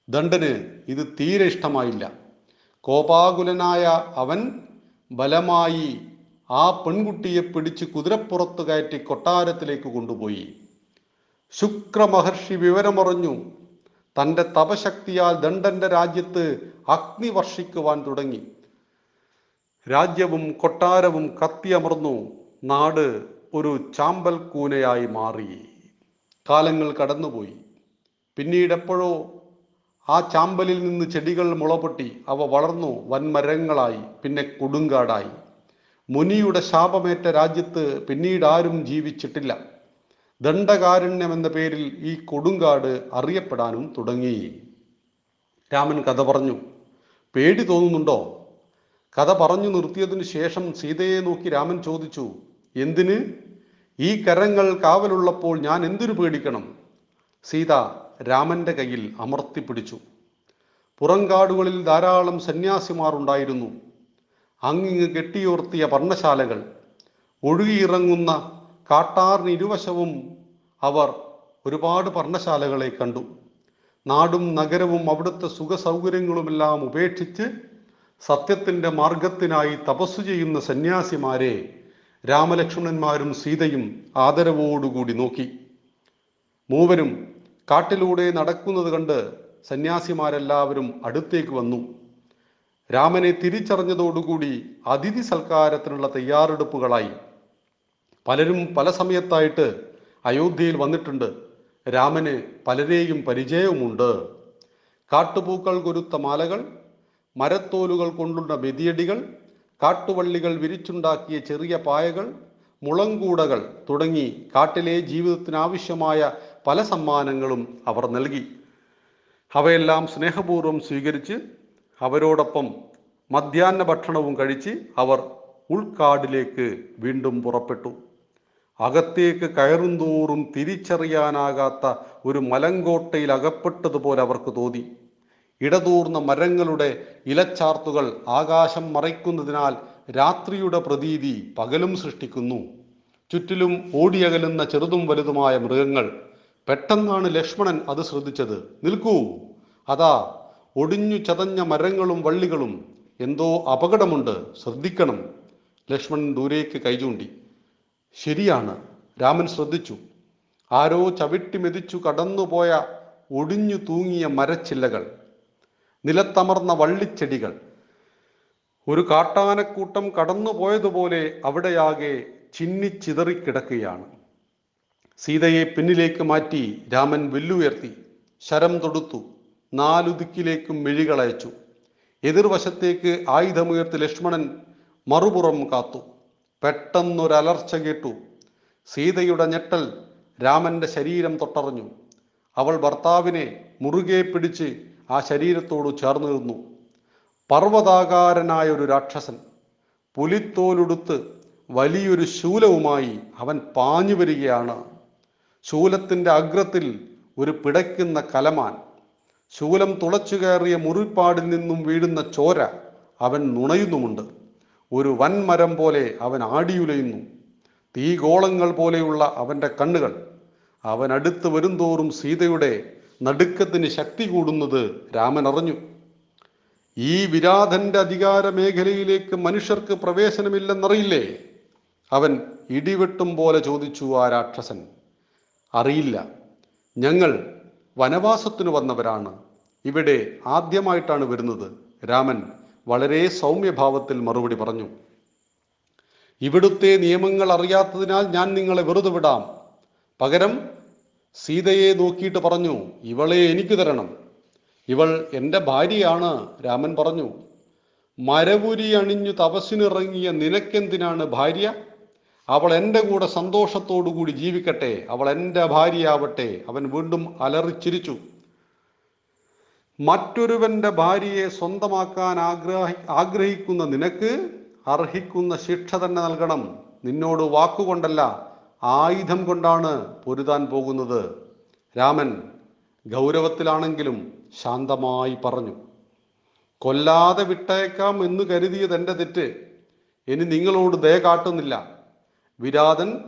ദണ്ഡന് ഇത് തീരെ ഇഷ്ടമായില്ല. കോപാകുലനായ അവൻ ബലമായി ആ പെൺകുട്ടിയെ പിടിച്ച് കുതിരപ്പുറത്ത് കയറ്റി കൊട്ടാരത്തിലേക്ക് കൊണ്ടുപോയി. ശുക്രമഹർഷി വിവരമറിഞ്ഞു. തന്റെ തപശക്തിയാൽ ദണ്ഡന്റെ രാജ്യത്ത് അഗ്നി വർഷിക്കുവാൻ തുടങ്ങി. രാജ്യവും കൊട്ടാരവും കത്തിയമർന്നു. നാട് ഒരു ചാമ്പൽ കൂനയായി മാറി. കാലങ്ങൾ കടന്നുപോയി. പിന്നീട് എപ്പോഴോ ആ ചാമ്പലിൽ നിന്ന് ചെടികൾ മുളപൊട്ടി അവ വളർന്നു വൻമരങ്ങളായി പിന്നെ കൊടുങ്കാടായി. മുനിയുടെ ശാപമേറ്റ രാജ്യത്ത് പിന്നീട് ആരും ജീവിച്ചിട്ടില്ല. ദണ്ഡകാരുണ്യം എന്ന പേരിൽ ഈ കൊടുങ്കാട് അറിയപ്പെടാനും തുടങ്ങി. രാമൻ കഥ പറഞ്ഞു. പേടി തോന്നുന്നുണ്ടോ? കഥ പറഞ്ഞു നിർത്തിയതിനു ശേഷം സീതയെ നോക്കി രാമൻ ചോദിച്ചു എന്തിന്? ഈ കരങ്ങൾ കാവലുള്ളപ്പോൾ ഞാൻ എന്തിനു പേടിക്കണം? സീത രാമന്റെ കയ്യിൽ അമർത്തിപ്പിടിച്ചു പുറങ്കാടുകളിൽ ധാരാളം സന്യാസിമാർ ഉണ്ടായിരുന്നു. അങ്ങിങ്ങ് കെട്ടിയോർത്തിയ പർണശാലകൾ ഒഴുകിയിറങ്ങുന്ന കാട്ടാറിന് ഇരുവശവും അവർ ഒരുപാട് പർണശാലകളെ കണ്ടു. നാടും നഗരവും അവിടുത്തെ സുഖസൗകര്യങ്ങളുമെല്ലാം ഉപേക്ഷിച്ച് സത്യത്തിന്റെ മാർഗത്തിനായി തപസ്സു ചെയ്യുന്ന സന്യാസിമാരെ രാമലക്ഷ്മണന്മാരും സീതയും ആദരവോടുകൂടി നോക്കി. മൂവരും കാട്ടിലൂടെ നടക്കുന്നത് കണ്ട് സന്യാസിമാരെല്ലാവരും അടുത്തേക്ക് വന്നു. രാമനെ തിരിച്ചറിഞ്ഞതോടുകൂടി അതിഥി സൽക്കാരത്തിനുള്ള തയ്യാറെടുപ്പുകളായി. പലരും പല സമയത്തായിട്ട് അയോധ്യയിൽ വന്നിട്ടുണ്ട്. രാമന് പലരെയും പരിചയവുമുണ്ട്. കാട്ടുപൂക്കൾ കൊരുത്ത മാലകൾ മരത്തോലുകൾ കൊണ്ടുള്ള മെതിയടികൾ കാട്ടുവള്ളികൾ വിരിച്ചുണ്ടാക്കിയ ചെറിയ പായകൾ മുളങ്കൂടകൾ തുടങ്ങി കാട്ടിലെ ജീവിതത്തിനാവശ്യമായ പല സമ്മാനങ്ങളും അവർ നൽകി. അവയെല്ലാം സ്നേഹപൂർവം സ്വീകരിച്ച് അവരോടൊപ്പം മധ്യാഹ്ന ഭക്ഷണവും കഴിച്ച് അവർ ഉൾക്കാടിലേക്ക് വീണ്ടും പുറപ്പെട്ടു. അകത്തേക്ക് കയറുന്തോറും തിരിച്ചറിയാനാകാത്ത ഒരു മലങ്കോട്ടയിൽ അകപ്പെട്ടതുപോലെ അവർക്ക് തോന്നി. ഇടതൂർന്ന മരങ്ങളുടെ ഇലച്ചാർത്തുകൾ ആകാശം മറയ്ക്കുന്നതിനാൽ രാത്രിയുടെ പ്രതീതി പകലും സൃഷ്ടിക്കുന്നു. ചുറ്റിലും ഓടിയകലുന്ന ചെറുതും വലുതുമായ മൃഗങ്ങൾ പെട്ടെന്നാണ് ലക്ഷ്മണൻ അത് ശ്രദ്ധിച്ചത്. നിൽക്കൂ. അതാ ഒടിഞ്ഞു ചതഞ്ഞ മരങ്ങളും വള്ളികളും എന്തോ അപകടമുണ്ട്. ശ്രദ്ധിക്കണം. ലക്ഷ്മണൻ ദൂരേക്ക് കൈചൂണ്ടി ശരിയാണ്. രാമൻ ശ്രദ്ധിച്ചു. ആരോ ചവിട്ടി മെതിച്ചു കടന്നുപോയ ഒടിഞ്ഞു തൂങ്ങിയ മരച്ചില്ലകൾ. നിലത്തമർന്ന വള്ളിച്ചെടികൾ. ഒരു കാട്ടാനക്കൂട്ടം കടന്നുപോയതുപോലെ അവിടെയാകെ ചിന്നിച്ചിതറിക്കിടക്കുകയാണ് സീതയെ പിന്നിലേക്ക് മാറ്റി രാമൻ വെല്ലുയർത്തി ശരം തൊടുത്തു നാലു ദിക്കിലേക്കും മിഴികളയച്ചു. എതിർവശത്തേക്ക് ആയുധമുയർത്തി ലക്ഷ്മണൻ മറുപുറം കാത്തു. പെട്ടെന്നൊരലർച്ച കേട്ടു. സീതയുടെ ഞെട്ടൽ രാമന്റെ ശരീരം തൊട്ടറിഞ്ഞു. അവൾ ഭർത്താവിനെ മുറുകെ പിടിച്ച് ആ ശരീരത്തോട് ചേർന്ന് നിന്നു. പർവതാകാരനായ ഒരു രാക്ഷസൻ. പുലിത്തോലുടുത്ത് വലിയൊരു ശൂലവുമായി അവൻ പാഞ്ഞു വരികയാണ്. ശൂലത്തിന്റെ അഗ്രത്തിൽ ഒരു പിടയ്ക്കുന്ന കലമാൻ ശൂലം തുളച്ചു കയറിയ മുറിപ്പാടിൽ നിന്നും വീഴുന്ന ചോര അവൻ നുണയുന്നുമുണ്ട്. ഒരു വൻമരം പോലെ അവൻ ആടിയുലയുന്നു. തീഗോളങ്ങൾ പോലെയുള്ള അവന്റെ കണ്ണുകൾ. അവൻ അടുത്ത് വരുംതോറും സീതയുടെ നടുക്കത്തിന് ശക്തി കൂടുന്നത് രാമൻ അറിഞ്ഞു. ഈ വിരാധന്റെ അധികാര മേഖലയിലേക്ക് മനുഷ്യർക്ക് പ്രവേശനമില്ലെന്നറിയില്ലേ? അവൻ ഇടിവെട്ടും പോലെ ചോദിച്ചു ആ രാക്ഷസൻ. അറിയില്ല. ഞങ്ങൾ വനവാസത്തിനു വന്നവരാണ്. ഇവിടെ ആദ്യമായിട്ടാണ് വരുന്നത്. രാമൻ വളരെ സൗമ്യഭാവത്തിൽ മറുപടി പറഞ്ഞു. ഇവിടുത്തെ നിയമങ്ങൾ അറിയാത്തതിനാൽ ഞാൻ നിങ്ങളെ വെറുതെ വിടാം. പകരം സീതയെ നോക്കിയിട്ട് പറഞ്ഞു ഇവളെ എനിക്ക് തരണം. ഇവൾ എന്റെ ഭാര്യയാണ് രാമൻ പറഞ്ഞു. മരപുരി അണിഞ്ഞു തപസ്സിനിറങ്ങിയ നിനക്കെന്തിനാണ് ഭാര്യ? അവൾ എന്റെ കൂടെ സന്തോഷത്തോടു കൂടി ജീവിക്കട്ടെ. അവൾ എന്റെ ഭാര്യയാവട്ടെ. അവൻ വീണ്ടും അലറിച്ചിരിച്ചു. മറ്റൊരുവന്റെ ഭാര്യയെ സ്വന്തമാക്കാൻ ആഗ്രഹി ആഗ്രഹിക്കുന്ന നിനക്ക് അർഹിക്കുന്ന ശിക്ഷ തന്നെ നൽകണം. നിന്നോട് വാക്കുകൊണ്ടല്ല ആയുധം കൊണ്ടാണ് പൊരുതാൻ പോകുന്നത്. രാമൻ ഗൗരവത്തിലാണെങ്കിലും ശാന്തമായി പറഞ്ഞു കൊല്ലാതെ വിട്ടേക്കാം എന്ന് കരുതിയത് എന്റെ തെറ്റ്. ഇനി നിങ്ങളോട് ദയ കാട്ടുന്നില്ല. വിരാതൻ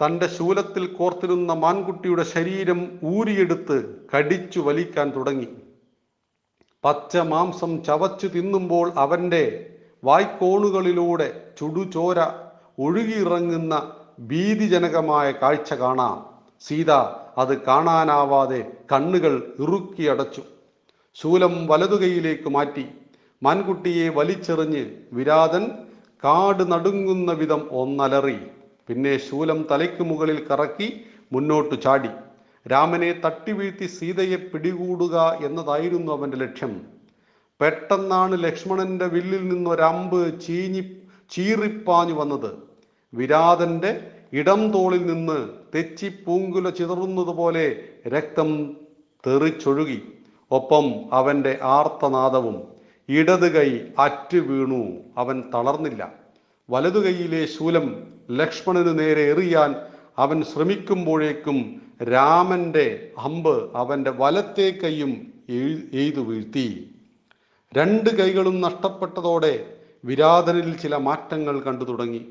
തന്റെ ശൂലത്തിൽ കോർത്തിരുന്ന മാൻകുട്ടിയുടെ ശരീരം ഊരിയെടുത്ത് കടിച്ചു വലിക്കാൻ തുടങ്ങി. പച്ച മാംസം ചവച്ചു തിന്നുമ്പോൾ അവന്റെ വായ്ക്കോണുകളിലൂടെ ചുടുചോര ഒഴുകിയിറങ്ങുന്ന ഭീതിജനകമായ കാഴ്ച കാണാം. സീത അത് കാണാനാവാതെ കണ്ണുകൾ ഇറുക്കിയടച്ചു ശൂലം വലതുകൈയിലേക്ക് മാറ്റി. മാൻകുട്ടിയെ വലിച്ചെറിഞ്ഞ് വിരാതൻ കാട് നടുങ്ങുന്ന വിധം ഒന്നലറി. പിന്നെ ശൂലം തലയ്ക്ക് മുകളിൽ കറക്കി മുന്നോട്ട് ചാടി. രാമനെ തട്ടി വീഴ്ത്തി സീതയെ പിടികൂടുക എന്നതായിരുന്നു അവന്റെ ലക്ഷ്യം. പെട്ടെന്നാണ് ലക്ഷ്മണന്റെ വില്ലിൽ നിന്നൊരമ്പ് ചീഞ്ഞി ചീറിപ്പാഞ്ഞു വന്നത്. വിരാതന്റെ ഇടം തോളിൽ നിന്ന് തെച്ചി പൂങ്കുല ചിതറുന്നതുപോലെ രക്തം തെറിച്ചൊഴുകി. ഒപ്പം അവന്റെ ആർത്തനാദവും ഇടത് കൈ അറ്റ് വീണു. അവൻ തളർന്നില്ല. വലതു കൈയിലെ ശൂലം ലക്ഷ്മണന് നേരെ എറിയാൻ അവൻ ശ്രമിക്കുമ്പോഴേക്കും രാമന്റെ അമ്പ് അവന്റെ വലത്തെ കൈയും എയ്തു വീഴ്ത്തി. രണ്ട് കൈകളും നഷ്ടപ്പെട്ടതോടെ വിരാധനിൽ ചില മാറ്റങ്ങൾ കണ്ടു തുടങ്ങി.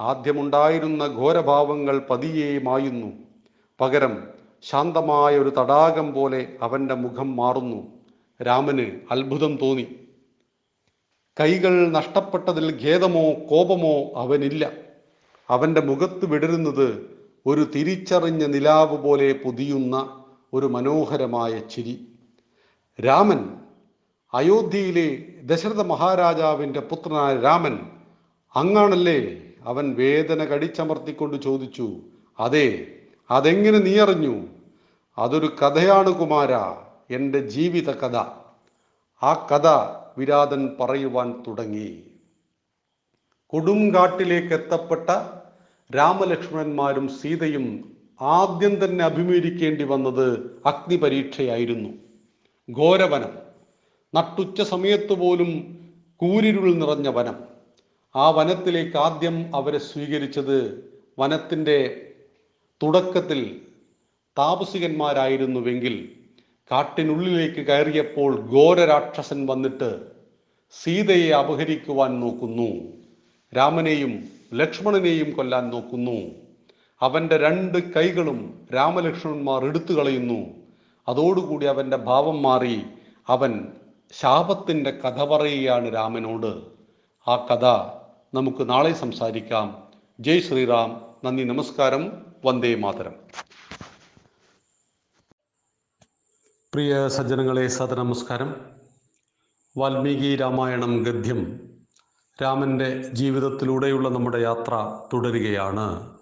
ആദ്യമുണ്ടായിരുന്ന ഘോരഭാവങ്ങൾ പതിയെ മായുന്നു. പകരം ശാന്തമായ ഒരു തടാകം പോലെ അവന്റെ മുഖം മാറുന്നു. രാമന് അത്ഭുതം തോന്നി. കൈകൾ നഷ്ടപ്പെട്ടതിൽ ഖേദമോ കോപമോ അവനില്ല. അവന്റെ മുഖത്ത് വിടരുന്നത് ഒരു തിരിച്ചറിഞ്ഞ നിലാവ് പോലെ പൊതിയുന്ന ഒരു മനോഹരമായ ചിരി. രാമൻ അയോധ്യയിലെ ദശരഥ മഹാരാജാവിന്റെ പുത്രനായ രാമൻ അങ്ങാണല്ലേ അവൻ വേദന കടിച്ചമർത്തിക്കൊണ്ട് ചോദിച്ചു അതെ അതെങ്ങനെ നീ അറിഞ്ഞു? അതൊരു കഥയാണ് കുമാര എന്റെ ജീവിത കഥ. ആ കഥ വിരാതൻ പറയുവാൻ തുടങ്ങി. കൊടുങ്കാട്ടിലേക്ക് എത്തപ്പെട്ട രാമലക്ഷ്മണന്മാരും സീതയും ആദ്യം തന്നെ അഭിമുഖീകരിക്കേണ്ടി വന്നത് അഗ്നിപരീക്ഷയായിരുന്നു. ഘോരവനം നട്ടുച്ച സമയത്ത് പോലും കൂരിരുൾ നിറഞ്ഞ വനം. ആ വനത്തിലേക്ക് ആദ്യം അവരെ സ്വീകരിച്ചത് വനത്തിന്റെ തുടക്കത്തിൽ താപസികന്മാരായിരുന്നുവെങ്കിൽ കാട്ടിനുള്ളിലേക്ക് കയറിയപ്പോൾ ഘോരരാക്ഷസൻ വന്നിട്ട് സീതയെ അപഹരിക്കുവാൻ നോക്കുന്നു. രാമനെയും ലക്ഷ്മണനെയും കൊല്ലാൻ നോക്കുന്നു. അവന്റെ രണ്ട് കൈകളും രാമലക്ഷ്മണന്മാർ എടുത്തു കളയുന്നു. അതോടുകൂടി അവന്റെ ഭാവം മാറി അവൻ ശാപത്തിന്റെ കഥ പറയുകയാണ് രാമനോട്. ആ കഥ നമുക്ക് നാളെ സംസാരിക്കാം. ജയ് ശ്രീറാം. നന്ദി നമസ്കാരം. വന്ദേ മാതരം. പ്രിയ സജ്ജനങ്ങളെ സദനമസ്കാരം വാൽമീകി രാമായണം ഗദ്യം രാമന്റെ ജീവിതത്തിലൂടെയുള്ള നമ്മുടെ യാത്ര തുടരുകയാണ്.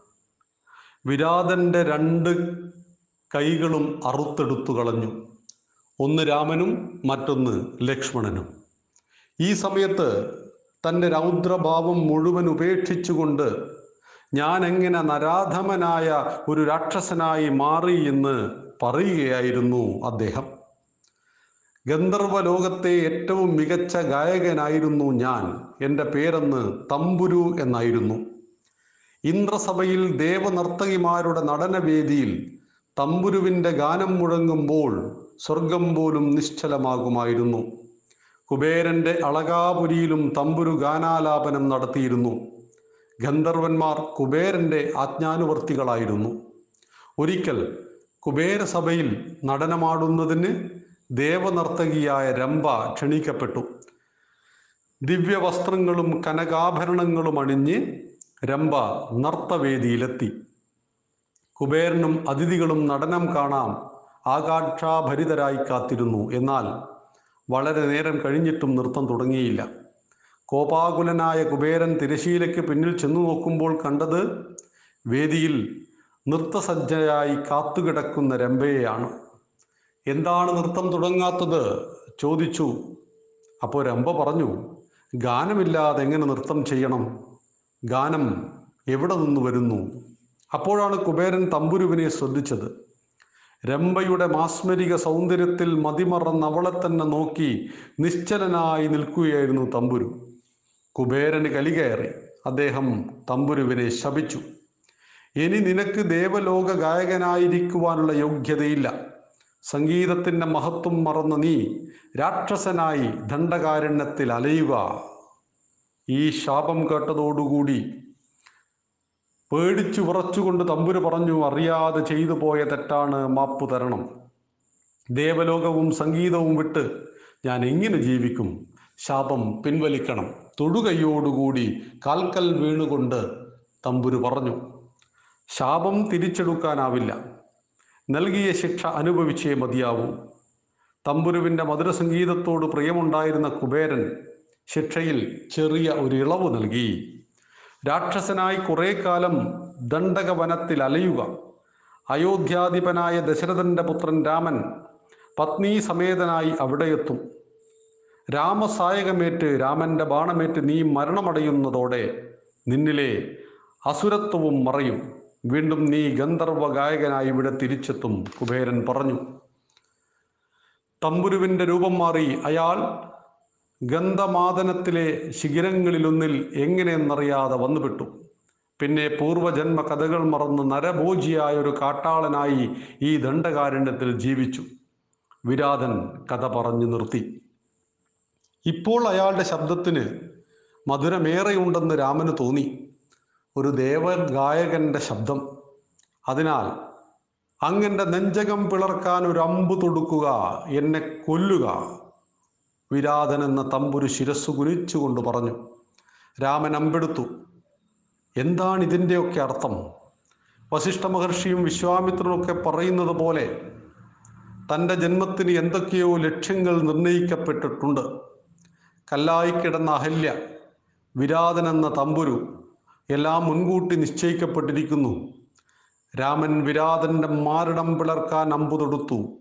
വിരാതന്റെ രണ്ട് കൈകളും അറുത്തെടുത്തു കളഞ്ഞു. ഒന്ന് രാമനും മറ്റൊന്ന് ലക്ഷ്മണനും. ഈ സമയത്ത് തന്റെ രൗദ്രഭാവം മുഴുവൻ ഉപേക്ഷിച്ചുകൊണ്ട് ഞാൻ എങ്ങനെ നരാധമനായ ഒരു രാക്ഷസനായി മാറി എന്ന് പറയുകയായിരുന്നു അദ്ദേഹം. ഗന്ധർവ ലോകത്തെ ഏറ്റവും മികച്ച ഗായകനായിരുന്നു ഞാൻ. എന്റെ പേരെന്ന് തമ്പുരു എന്നായിരുന്നു. ഇന്ദ്രസഭയിൽ ദേവനർത്തകിമാരുടെ നടനവേദിയിൽ തമ്പുരുവിന്റെ ഗാനം മുഴങ്ങുമ്പോൾ സ്വർഗം പോലും നിശ്ചലമാകുമായിരുന്നു. കുബേരന്റെ അളകാപുരിയിലും തമ്പുരു ഗാനാലാപനം നടത്തിയിരുന്നു. ഗന്ധർവന്മാർ കുബേരന്റെ ആജ്ഞാനുവർത്തികളായിരുന്നു. ഒരിക്കൽ കുബേരസഭയിൽ നടനമാടുന്നതിന് ദേവനർത്തകിയായ രംഭ ക്ഷണിക്കപ്പെട്ടു. ദിവ്യവസ്ത്രങ്ങളും കനകാഭരണങ്ങളും അണിഞ്ഞ് രംഭ നർത്തവേദിയിലെത്തി. കുബേരനും അതിഥികളും നടനം കാണാം ആകാക്ഷാഭരിതരായി കാത്തിരുന്നു. എന്നാൽ വളരെ നേരം കഴിഞ്ഞിട്ടും നൃത്തം തുടങ്ങിയില്ല. കോപാകുലനായ കുബേരൻ തിരശീലയ്ക്ക് പിന്നിൽ ചെന്നു നോക്കുമ്പോൾ കണ്ടത് വേദിയിൽ നൃത്തസജ്ജയായി കാത്തുകിടക്കുന്ന രംഭയെയാണ്. എന്താണ് നൃത്തം തുടങ്ങാത്തത്? ചോദിച്ചു. അപ്പോൾ രമ്പ പറഞ്ഞു ഗാനമില്ലാതെ എങ്ങനെ നൃത്തം ചെയ്യണം? ഗാനം എവിടെ നിന്ന് വരുന്നു? അപ്പോഴാണ് കുബേരൻ തമ്പുരുവിനെ ശ്രദ്ധിച്ചത്. രമ്പയുടെ മാസ്മരിക സൗന്ദര്യത്തിൽ മതിമറന്ന് അവളെ തന്നെ നോക്കി നിശ്ചലനായി നിൽക്കുകയായിരുന്നു തമ്പുരു. കുബേരന് കലികയറി അദ്ദേഹം തമ്പുരുവിനെ ശപിച്ചു. ഇനി നിനക്ക് ദേവലോക ഗായകനായിരിക്കുവാനുള്ള യോഗ്യതയില്ല. സംഗീതത്തിന്റെ മഹത്വം മറന്ന് നീ രാക്ഷസനായി ദണ്ഡകാരണ്യത്തിൽ അലയുക. ഈ ശാപം കേട്ടതോടുകൂടി പേടിച്ചു വിറച്ചുകൊണ്ട് തമ്പുര് പറഞ്ഞു അറിയാതെ ചെയ്തു പോയ തെറ്റാണ് മാപ്പു തരണം. ദേവലോകവും സംഗീതവും വിട്ട് ഞാൻ എങ്ങനെ ജീവിക്കും? ശാപം പിൻവലിക്കണം. തൊടുകൈയോടുകൂടി കാൽക്കൽ വീണുകൊണ്ട് തമ്പുരു പറഞ്ഞു ശാപം തിരിച്ചെടുക്കാനാവില്ല. നൽകിയ ശിക്ഷ അനുഭവിച്ചേ മതിയാവൂ. തമ്പുരുവിന്റെ മധുരസംഗീതത്തോട് പ്രിയമുണ്ടായിരുന്ന കുബേരൻ ശിക്ഷയിൽ ചെറിയ ഒരു ഇളവ് നൽകി. രാക്ഷസനായി കുറേ കാലം ദണ്ഡകവനത്തിൽ അലയുക. അയോധ്യാധിപനായ ദശരഥന്റെ പുത്രൻ രാമൻ പത്നി സമേതനായി അവിടെയെത്തും. രാമസായകമേറ്റ് രാമന്റെ ബാണമേറ്റ് നീ മരണമടയുന്നതോടെ നിന്നിലെ അസുരത്വവും മറയും. വീണ്ടും നീ ഗന്ധർവ ഗായകനായി ഇവിടെ തിരിച്ചെത്തും കുബേരൻ പറഞ്ഞു. തമ്പുരുവിന്റെ രൂപം മാറി അയാൾ ഗന്ധമാദനത്തിലെ ശിഖിരങ്ങളിലൊന്നിൽ എങ്ങനെയെന്നറിയാതെ വന്നുപെട്ടു. പിന്നെ പൂർവജന്മ കഥകൾ മറന്ന് നരഭോജിയായ ഒരു കാട്ടാളനായി ഈ ദണ്ഡകാരണ്യത്തിൽ ജീവിച്ചു. വിരാധൻ കഥ പറഞ്ഞു നിർത്തി. ഇപ്പോൾ അയാളുടെ ശബ്ദത്തിന് മധുരമേറെയുണ്ടെന്ന് രാമന് തോന്നി. ഒരു ദേവഗായകന്റെ ശബ്ദം. അതിനാൽ അങ്ങന്റെ നെഞ്ചകം പിളർക്കാൻ ഒരു അമ്പു തൊടുക്കുക എന്നെ കൊല്ലുക. വിരാധൻ എന്ന തമ്പുരു ശിരസ് കുനിച്ചുകൊണ്ട് പറഞ്ഞു രാമൻ അമ്പെടുത്തു. എന്താണ് ഇതിന്റെയൊക്കെ അർത്ഥം? വശിഷ്ഠ മഹർഷിയും വിശ്വാമിത്രനൊക്കെ പറയുന്നത് പോലെ തന്റെ ജന്മത്തിന് എന്തൊക്കെയോ ലക്ഷ്യങ്ങൾ നിർണയിക്കപ്പെട്ടിട്ടുണ്ട്. കല്ലായി കിടന്ന അഹല്യ വിരാതൻ എന്ന തമ്പുരു എല്ലാം മുൻകൂട്ടി നിശ്ചയിക്കപ്പെട്ടിരിക്കുന്നു. രാമൻ വിരാതന്റെ മാരടം പിളർക്കാൻ അമ്പു തൊടുത്തു.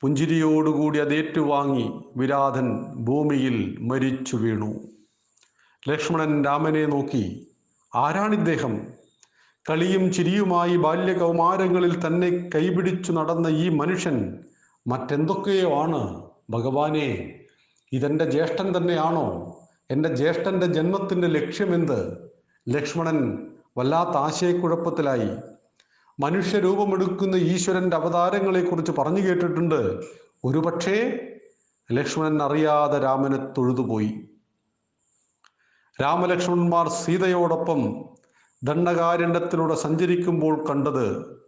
പുഞ്ചിരിയോടുകൂടി അതേറ്റുവാങ്ങി വിരാതൻ ഭൂമിയിൽ മരിച്ചു വീണു. ലക്ഷ്മണൻ രാമനെ നോക്കി ആരാണിദ്ദേഹം കളിയും ചിരിയുമായി ബാല്യകൗമാരങ്ങളിൽ തന്നെ കൈപിടിച്ചു നടന്ന ഈ മനുഷ്യൻ മറ്റെന്തൊക്കെയോ ആണ്. ഭഗവാനെ ഇതെന്റെ ജ്യേഷ്ഠൻ തന്നെയാണോ? എന്റെ ജ്യേഷ്ഠന്റെ ജന്മത്തിന്റെ ലക്ഷ്യമെന്ത്? ലക്ഷ്മണൻ വല്ലാത്ത ആശയക്കുഴപ്പത്തിലായി. മനുഷ്യരൂപമെടുക്കുന്ന ഈശ്വരന്റെ അവതാരങ്ങളെക്കുറിച്ച് പറഞ്ഞു കേട്ടിട്ടുണ്ട്. ഒരുപക്ഷേ ലക്ഷ്മണൻ അറിയാതെ രാമനെ തൊഴുതുപോയി. രാമലക്ഷ്മണന്മാർ സീതയോടൊപ്പം ദണ്ഡകാരണ്യത്തിലൂടെ സഞ്ചരിക്കുമ്പോൾ കണ്ടത്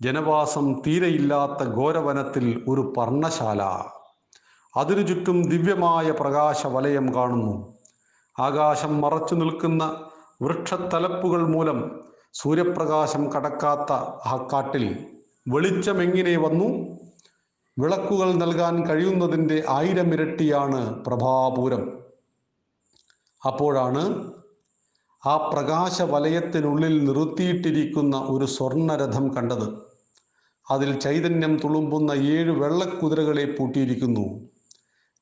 ജനവാസം തീരെയില്ലാത്ത ഘോരവനത്തിൽ ഒരു പർണശാല. അതിനു ചുറ്റും ദിവ്യമായ പ്രകാശ വലയം കാണുന്നു. ആകാശം മറച്ചു നിൽക്കുന്ന വൃക്ഷത്തലപ്പുകൾ മൂലം സൂര്യപ്രകാശം കടക്കാത്ത ആ കാട്ടിൽ വെളിച്ചം എങ്ങനെ വന്നു? വിളക്കുകൾ നൽകാൻ കഴിയുന്നതിന്റെ ആയിരം ഇരട്ടിയാണ് പ്രഭാപൂരം. അപ്പോഴാണ് ആ പ്രകാശ വലയത്തിനുള്ളിൽ നിർത്തിയിട്ടിരിക്കുന്ന ഒരു സ്വർണരഥം കണ്ടത്. അതിൽ ചൈതന്യം തുളുമ്പുന്ന ഏഴ് വെള്ളക്കുതിരകളെ പൂട്ടിയിരിക്കുന്നു.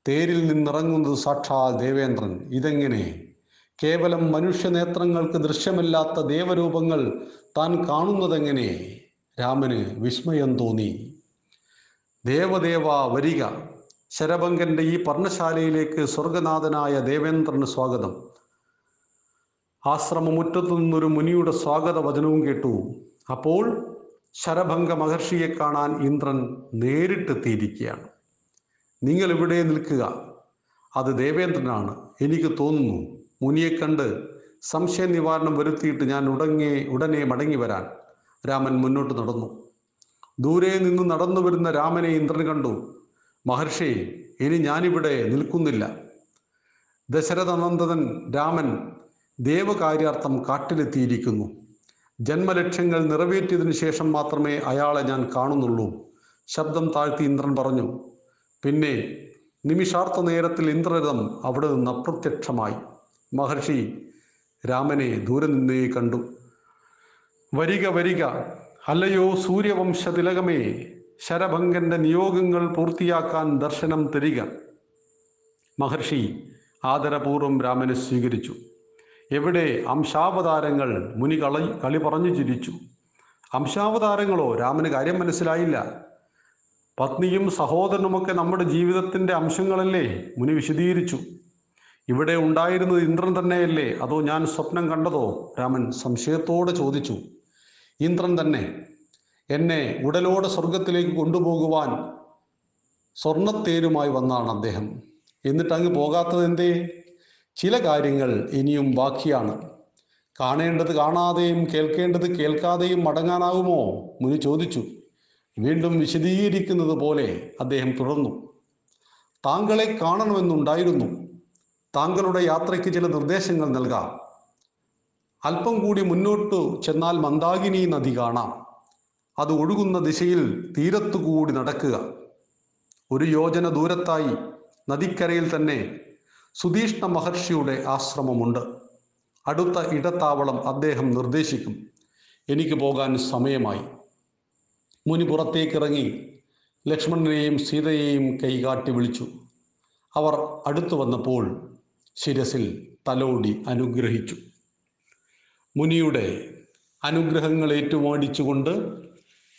തേരിൽ നിന്നിറങ്ങുന്നത് സാക്ഷാൽ ദേവേന്ദ്രൻ. ഇതെങ്ങനെ? കേവലം മനുഷ്യനേത്രങ്ങൾക്ക് ദൃശ്യമല്ലാത്ത ദേവരൂപങ്ങൾ താൻ കാണുന്നതെങ്ങനെ? രാമന് വിസ്മയം തോന്നി. ദേവദേവ വരിക. ശരഭങ്കന്റെ ഈ പർണശാലയിലേക്ക് സ്വർഗനാഥനായ ദേവേന്ദ്രന് സ്വാഗതം. ആശ്രമമുറ്റത്തു നിന്നൊരു മുനിയുടെ സ്വാഗത വചനവും കേട്ടു. അപ്പോൾ ശരഭംഗ മഹർഷിയെ കാണാൻ ഇന്ദ്രൻ നേരിട്ടെത്തിയിരിക്കുകയാണ്. നിങ്ങൾ ഇവിടെ നിൽക്കുക. അത് ദേവേന്ദ്രനാണ്. എനിക്ക് തോന്നുന്നു. മുനിയെ കണ്ട് സംശയ നിവാരണം വരുത്തിയിട്ട് ഞാൻ ഉടങ്ങി ഉടനെ മടങ്ങി വരാൻ രാമൻ മുന്നോട്ട് നടന്നു. ദൂരെ നിന്ന് നടന്നു വരുന്ന രാമനെ ഇന്ദ്രൻ കണ്ടു. മഹർഷി ഇനി ഞാനിവിടെ നിൽക്കുന്നില്ല. ദശരഥനന്ദനൻ രാമൻ ദേവകാര്യാർത്ഥം കാട്ടിലെത്തിയിരിക്കുന്നു. ജന്മലക്ഷ്യങ്ങൾ നിറവേറ്റിയതിനു ശേഷം മാത്രമേ അയാളെ ഞാൻ കാണുന്നുള്ളൂ. ശബ്ദം താഴ്ത്തി ഇന്ദ്രൻ പറഞ്ഞു. പിന്നെ നിമിഷാർത്ഥ നേരത്തിൽ ഇന്ദ്രരഥം അവിടെ നിന്ന് അപ്രത്യക്ഷമായി. മഹർഷി രാമനെ ദൂരെ നിന്നേ കണ്ടു. വരിക വരിക അല്ലയോ സൂര്യവംശ തിലകമേ ശരഭങ്കന്റെ നിയോഗങ്ങൾ പൂർത്തിയാക്കാൻ ദർശനം തരിക. മഹർഷി ആദരപൂർവം രാമനെ സ്വീകരിച്ചു. എവിടെ അംശാവതാരങ്ങൾ മുനി കളി കളി പറഞ്ഞു ചിരിച്ചു. അംശാവതാരങ്ങളോ? രാമന് കാര്യം മനസ്സിലായില്ല. പത്നിയും സഹോദരനുമൊക്കെ നമ്മുടെ ജീവിതത്തിന്റെ അംശങ്ങളല്ലേ? മുനി വിശദീകരിച്ചു. ഇവിടെ ഉണ്ടായിരുന്നത് ഇന്ദ്രൻ തന്നെയല്ലേ? അതോ ഞാൻ സ്വപ്നം കണ്ടതോ? രാമൻ സംശയത്തോടെ ചോദിച്ചു. ഇന്ദ്രൻ തന്നെ എന്നെ ഉടലോടെ സ്വർഗത്തിലേക്ക് കൊണ്ടുപോകുവാൻ സ്വർണത്തേരുമായി വന്നാണ് അദ്ദേഹം. എന്നിട്ട് അങ്ങ് പോകാത്തത് എന്തേ? ചില കാര്യങ്ങൾ ഇനിയും ബാക്കിയാണ്. കാണേണ്ടത് കാണാതെയും കേൾക്കേണ്ടത് കേൾക്കാതെയും മടങ്ങാനാകുമോ? മുനി ചോദിച്ചു. വീണ്ടും വിശദീകരിക്കുന്നത് പോലെ അദ്ദേഹം തുടർന്നു. താങ്കളെ കാണണമെന്നുണ്ടായിരുന്നു. താങ്കളുടെ യാത്രയ്ക്ക് ചില നിർദ്ദേശങ്ങൾ നൽകാം. അല്പം കൂടി മുന്നോട്ടു ചെന്നാൽ മന്ദാകിനി നദി കാണാം. അത് ഒഴുകുന്ന ദിശയിൽ തീരത്തുകൂടി നടക്കുക. ഒരു യോജന ദൂരത്തായി നദിക്കരയിൽ തന്നെ സുധീഷ്ണ മഹർഷിയുടെ ആശ്രമമുണ്ട്. അടുത്ത ഇടത്താവളം അദ്ദേഹം നിർദ്ദേശിക്കും. എനിക്ക് പോകാൻ സമയമായി. മുനി പുറത്തേക്കിറങ്ങി ലക്ഷ്മണനെയും സീതയെയും കൈകാട്ടി വിളിച്ചു. അവർ അടുത്തു വന്നപ്പോൾ ശിരസിൽ തലോടി അനുഗ്രഹിച്ചു. മുനിയുടെ അനുഗ്രഹങ്ങൾ ഏറ്റുവാടിച്ചുകൊണ്ട്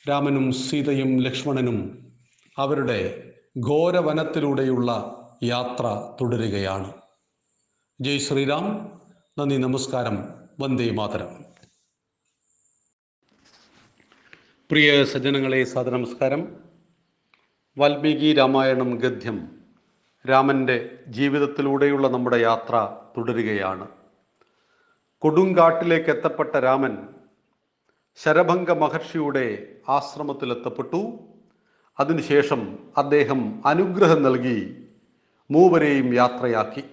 രാമനും സീതയും ലക്ഷ്മണനും അവരുടെ ഘോരവനത്തിലൂടെയുള്ള യാത്ര തുടരുകയാണ്. ജയ് ശ്രീരാം. നന്ദി നമസ്കാരം. വന്ദേ മാതരം. പ്രിയ സജ്ജനങ്ങളെ സാദനമസ്കാരം വാൽമീകി രാമായണം ഗദ്യം. രാമന്റെ ജീവിതത്തിലൂടെയുള്ള നമ്മുടെ യാത്ര തുടരുകയാണ്. കൊടുങ്കാട്ടിലേക്ക് എത്തപ്പെട്ട രാമൻ ശരഭംഗ മഹർഷിയുടെ ആശ്രമത്തിലെത്തപ്പെട്ടു. അതിനുശേഷം അദ്ദേഹം അനുഗ്രഹം നൽകി മൂവരെയും യാത്രയാക്കി.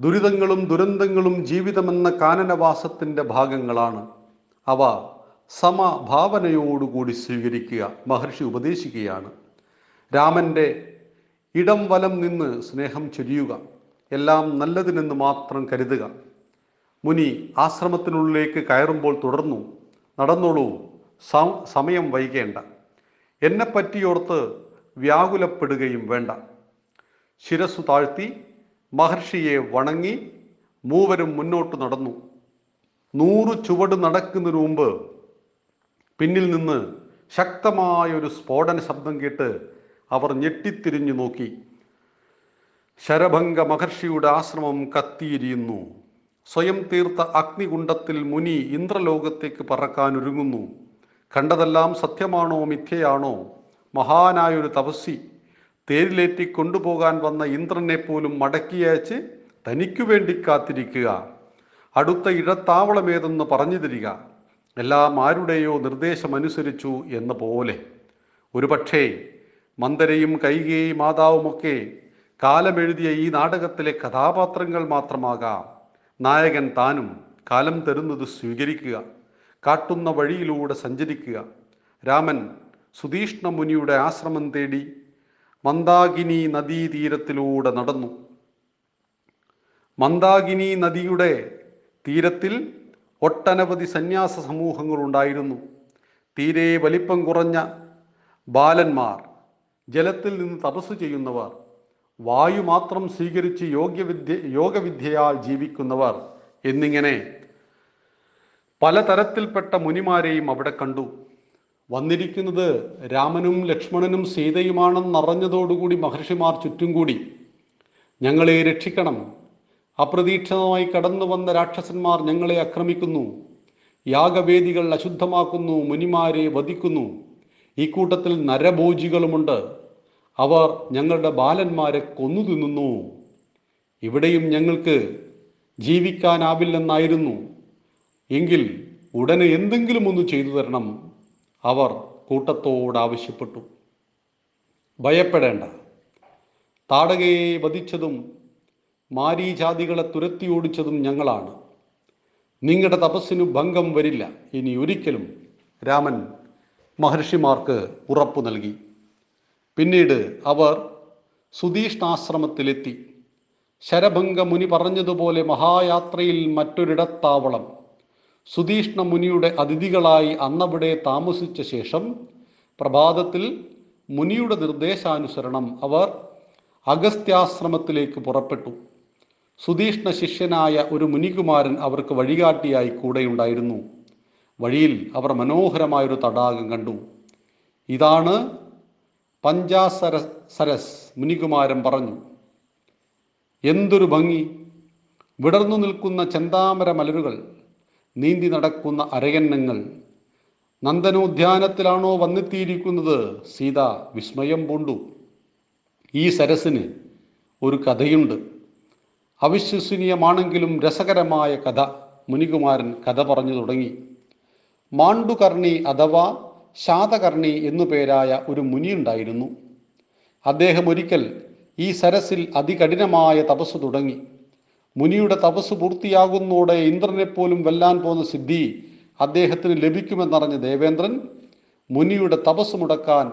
ദുരിതങ്ങളും ദുരന്തങ്ങളും ജീവിതമെന്ന കാനനവാസത്തിന്റെ ഭാഗങ്ങളാണ് അവ സമഭാവനയോടുകൂടി സ്വീകരിക്കുക മഹർഷി ഉപദേശിക്കുകയാണ്. രാമന്റെ ഇടം വലം നിന്ന് സ്നേഹം ചൊരിയുക. എല്ലാം നല്ലതിനെന്ന് മാത്രം കരുതുക. മുനി ആശ്രമത്തിനുള്ളിലേക്ക് കയറുമ്പോൾ തുടർന്നു നടന്നോളൂ സമയം വൈകേണ്ട. എന്നെ പറ്റിയോർത്ത് വ്യാകുലപ്പെടുകയും വേണ്ട. ശിരസ്സു താഴ്ത്തി മഹർഷിയെ വണങ്ങി മൂവരും മുന്നോട്ട് നടന്നു. നൂറ് ചുവട് നടക്കുന്നതിന് മുമ്പ് പിന്നിൽ നിന്ന് ശക്തമായ ഒരു സ്ഫോടന ശബ്ദം കേട്ട് അവർ ഞെട്ടിത്തിരിഞ്ഞു നോക്കി. ശരഭംഗ മഹർഷിയുടെ ആശ്രമം കത്തിയിരിയുന്നു. സ്വയം തീർത്ത അഗ്നികുണ്ടത്തിൽ മുനി ഇന്ദ്രലോകത്തേക്ക് പറക്കാനൊരുങ്ങുന്നു. കണ്ടതെല്ലാം സത്യമാണോ മിഥ്യയാണോ? മഹാനായൊരു തപസ്സി തേരിലേറ്റി കൊണ്ടുപോകാൻ വന്ന ഇന്ദ്രനെ പോലും മടക്കിയയച്ച് തനിക്കു വേണ്ടി കാത്തിരിക്കുക. അടുത്ത ഇടത്താവളമേതെന്ന് പറഞ്ഞു തരിക എല്ലാം ആരുടെയോ നിർദ്ദേശമനുസരിച്ചു എന്ന പോലെ. ഒരുപക്ഷേ മന്ദരയും കൈകേയി മാതാവുമൊക്കെ കാലമെഴുതിയ ഈ നാടകത്തിലെ കഥാപാത്രങ്ങൾ മാത്രമാകാം. നായകൻ താനും കാലം തരുന്നത് സ്വീകരിക്കുക കാട്ടുന്ന വഴിയിലൂടെ സഞ്ചരിക്കുക. രാമൻ സുധീഷ്ണ മുനിയുടെ ആശ്രമം തേടി മന്ദാകിനി നദീതീരത്തിലൂടെ നടന്നു. മന്ദാകിനി നദിയുടെ തീരത്തിൽ ഒട്ടനവധി സന്യാസ സമൂഹങ്ങളുണ്ടായിരുന്നു. തീരെ വലിപ്പം കുറഞ്ഞ ബാലന്മാർ ജലത്തിൽ നിന്ന് തപസ് ചെയ്യുന്നവർ വായു മാത്രം സ്വീകരിച്ച് യോഗ്യവിദ്യ യോഗവിദ്യയാൽ ജീവിക്കുന്നവർ എന്നിങ്ങനെ പലതരത്തിൽപ്പെട്ട മുനിമാരെയും അവിടെ കണ്ടു. വന്നിരിക്കുന്നത് രാമനും ലക്ഷ്മണനും സീതയുമാണെന്നറിഞ്ഞതോടുകൂടി മഹർഷിമാർ ചുറ്റും കൂടി. ഞങ്ങളെ രക്ഷിക്കണം. അപ്രതീക്ഷിതമായി കടന്നു വന്ന രാക്ഷസന്മാർ ഞങ്ങളെ ആക്രമിക്കുന്നു. യാഗവേദികൾ അശുദ്ധമാക്കുന്നു മുനിമാരെ വധിക്കുന്നു. ഈ കൂട്ടത്തിൽ നരഭോജികളുമുണ്ട്. അവർ ഞങ്ങളുടെ ബാലന്മാരെ കൊന്നു തിന്നുന്നു. ഇവിടെയും ഞങ്ങൾക്ക് ജീവിക്കാനാവില്ലെന്നായിരുന്നു. എങ്കിൽ ഉടനെ എന്തെങ്കിലും ഒന്ന് ചെയ്തു തരണം. അവർ കൂട്ടത്തോട് ആവശ്യപ്പെട്ടു. ഭയപ്പെടേണ്ട. താടകയെ വധിച്ചതും മാരീജാതികളെ തുരത്തി ഓടിച്ചതും ഞങ്ങളാണ്. നിങ്ങളുടെ തപസ്സിനു ഭംഗം വരില്ല. ഇനി ഒരിക്കലും രാമൻ മഹർഷിമാർക്ക് ഉറപ്പു നൽകി. പിന്നീട് അവർ സുധീഷ്ണാശ്രമത്തിലെത്തി. ശരഭംഗ മുനി പറഞ്ഞതുപോലെ മഹായാത്രയിൽ മറ്റൊരിടത്താവളം. സുധീഷ്ണ മുനിയുടെ അതിഥികളായി അന്നവിടെ താമസിച്ച ശേഷം പ്രഭാതത്തിൽ മുനിയുടെ നിർദ്ദേശാനുസരണം അവർ അഗസ്ത്യാശ്രമത്തിലേക്ക് പുറപ്പെട്ടു. സുധീഷ്ണ ശിഷ്യനായ ഒരു മുനികുമാരൻ അവർക്ക് വഴികാട്ടിയായി കൂടെയുണ്ടായിരുന്നു. വഴിയിൽ അവർ മനോഹരമായൊരു തടാകം കണ്ടു. ഇതാണ് പഞ്ചാസര സരസ് മുനികുമാരൻ പറഞ്ഞു. എന്തൊരു ഭംഗി! വിടർന്നു നിൽക്കുന്ന ചെന്താമര മലരുകൾ നീന്തി നടക്കുന്ന അരയന്നങ്ങൾ. നന്ദനോദ്യാനത്തിലാണോ വന്നെത്തിയിരിക്കുന്നത്? സീത വിസ്മയം പൂണ്ടു. ഈ സരസിന് ഒരു കഥയുണ്ട്. അവിശ്വസനീയമാണെങ്കിലും രസകരമായ കഥ മുനികുമാരൻ കഥ പറഞ്ഞു തുടങ്ങി. മാണ്ടുകർണി അഥവാ ശാതകർണി എന്നു പേരായ ഒരു മുനിയുണ്ടായിരുന്നു അദ്ദേഹം ഒരിക്കൽ ഈ സരസിൽ അതികഠിനമായ തപസ് തുടങ്ങി. മുനിയുടെ തപസ് പൂർത്തിയാകുന്നതോടെ ഇന്ദ്രനെപ്പോലും വെല്ലാൻ പോകുന്ന സിദ്ധി അദ്ദേഹത്തിന് ലഭിക്കുമെന്നറിഞ്ഞ ദേവേന്ദ്രൻ മുനിയുടെ തപസ് മുടക്കാൻ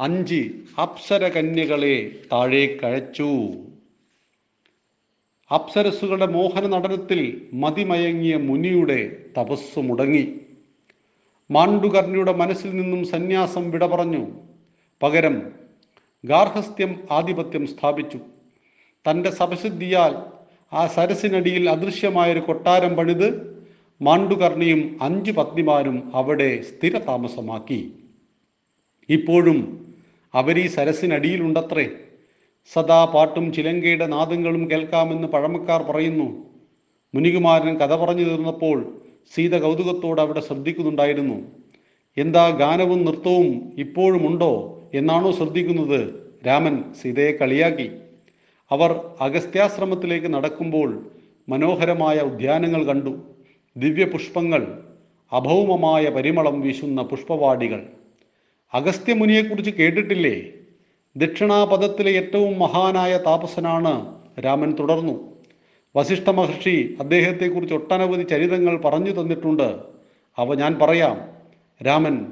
അഞ്ച് അപ്സരകന്യകളെ കന്യകളെ താഴേക്കയച്ചു. അപ്സരസുകളുടെ മോഹന നടനത്തിൽ മതിമയങ്ങിയ മുനിയുടെ തപസ് മുടങ്ങി. മാണ്ടുകർണിയുടെ മനസ്സിൽ നിന്നും സന്യാസം വിട പറഞ്ഞു. പകരം ഗാർഹസ്ഥ്യം ആധിപത്യം സ്ഥാപിച്ചു. തന്റെ സപശുദ്ധിയാൽ ആ സരസിനടിയിൽ അദൃശ്യമായൊരു കൊട്ടാരം പണിത് മാണ്ഡുകർണിയും അഞ്ച് പത്നിമാരും അവിടെ സ്ഥിര താമസമാക്കി ഇപ്പോഴും അവരീ സരസിനടിയിലുണ്ടത്രേ. സദാ പാട്ടും ചിലങ്കയുടെ നാദങ്ങളും കേൾക്കാമെന്ന് പഴമക്കാർ പറയുന്നു. മുനികുമാരൻ കഥ പറഞ്ഞു തീർന്നപ്പോൾ സീത കൗതുകത്തോടെ അവിടെ ശ്രദ്ധിക്കുന്നുണ്ടായിരുന്നു. എന്താ ഗാനവും നൃത്തവും ഇപ്പോഴുമുണ്ടോ എന്നാണോ ശ്രദ്ധിക്കുന്നത് രാമൻ സീതയെ കളിയാക്കി. അവർ അഗസ്ത്യാശ്രമത്തിലേക്ക് നടക്കുമ്പോൾ മനോഹരമായ ഉദ്യാനങ്ങൾ കണ്ടു. ദിവ്യപുഷ്പങ്ങൾ അഭൗമമായ പരിമളം വീശുന്ന പുഷ്പവാടികൾ. അഗസ്ത്യമുനിയെക്കുറിച്ച് കേട്ടിട്ടില്ലേ? ദക്ഷിണാപഥത്തിലെ ഏറ്റവും മഹാനായ താപസനാണ് രാമൻ തുടർന്നു. വസിഷ്ഠ മഹർഷി അദ്ദേഹത്തെക്കുറിച്ച് ഒട്ടനവധി ചരിതങ്ങൾ പറഞ്ഞു തന്നിട്ടുണ്ട്. അവ ഞാൻ പറയാം. രാമൻ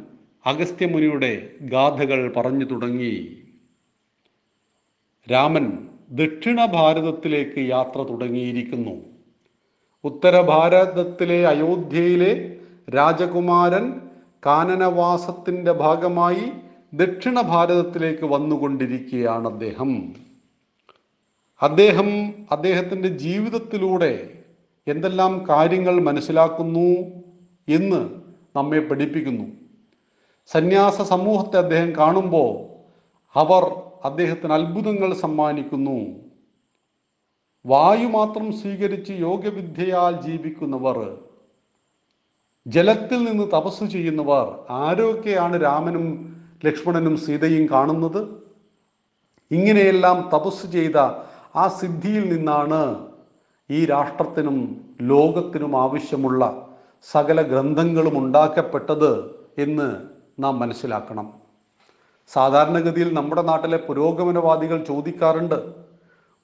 അഗസ്ത്യമുനിയുടെ ഗാഥകൾ പറഞ്ഞു തുടങ്ങി. രാമൻ ദക്ഷിണ ഭാരതത്തിലേക്ക് യാത്ര തുടങ്ങിയിരിക്കുന്നു. ഉത്തര ഭാരതത്തിലെ അയോധ്യയിലെ രാജകുമാരൻ കാനനവാസത്തിന്റെ ഭാഗമായി ദക്ഷിണ ഭാരതത്തിലേക്ക് വന്നുകൊണ്ടിരിക്കുകയാണ് അദ്ദേഹം. അദ്ദേഹം അദ്ദേഹത്തിന്റെ ജീവിതത്തിലൂടെ എന്തെല്ലാം കാര്യങ്ങൾ മനസ്സിലാക്കുന്നു എന്ന് നമ്മെ പഠിപ്പിക്കുന്നു. സന്യാസ സമൂഹത്തെ അദ്ദേഹം കാണുമ്പോൾ അവർ അദ്ദേഹത്തിന് അത്ഭുതങ്ങൾ സമ്മാനിക്കുന്നു. വായു മാത്രം സ്വീകരിച്ച് യോഗവിദ്യയാൽ ജീവിക്കുന്നവർ ജലത്തിൽ നിന്ന് തപസ് ചെയ്യുന്നവർ ആരൊക്കെയാണ് രാമനും ലക്ഷ്മണനും സീതയും കാണുന്നത്? ഇങ്ങനെയെല്ലാം തപസ് ചെയ്ത ആ സിദ്ധിയിൽ നിന്നാണ് ഈ രാഷ്ട്രത്തിനും ലോകത്തിനും ആവശ്യമുള്ള സകല ഗ്രന്ഥങ്ങളും ഉണ്ടാക്കപ്പെട്ടത് എന്ന് നാം മനസ്സിലാക്കണം. സാധാരണഗതിയിൽ നമ്മുടെ നാട്ടിലെ പുരോഗമനവാദികൾ ചോദിക്കാറുണ്ട്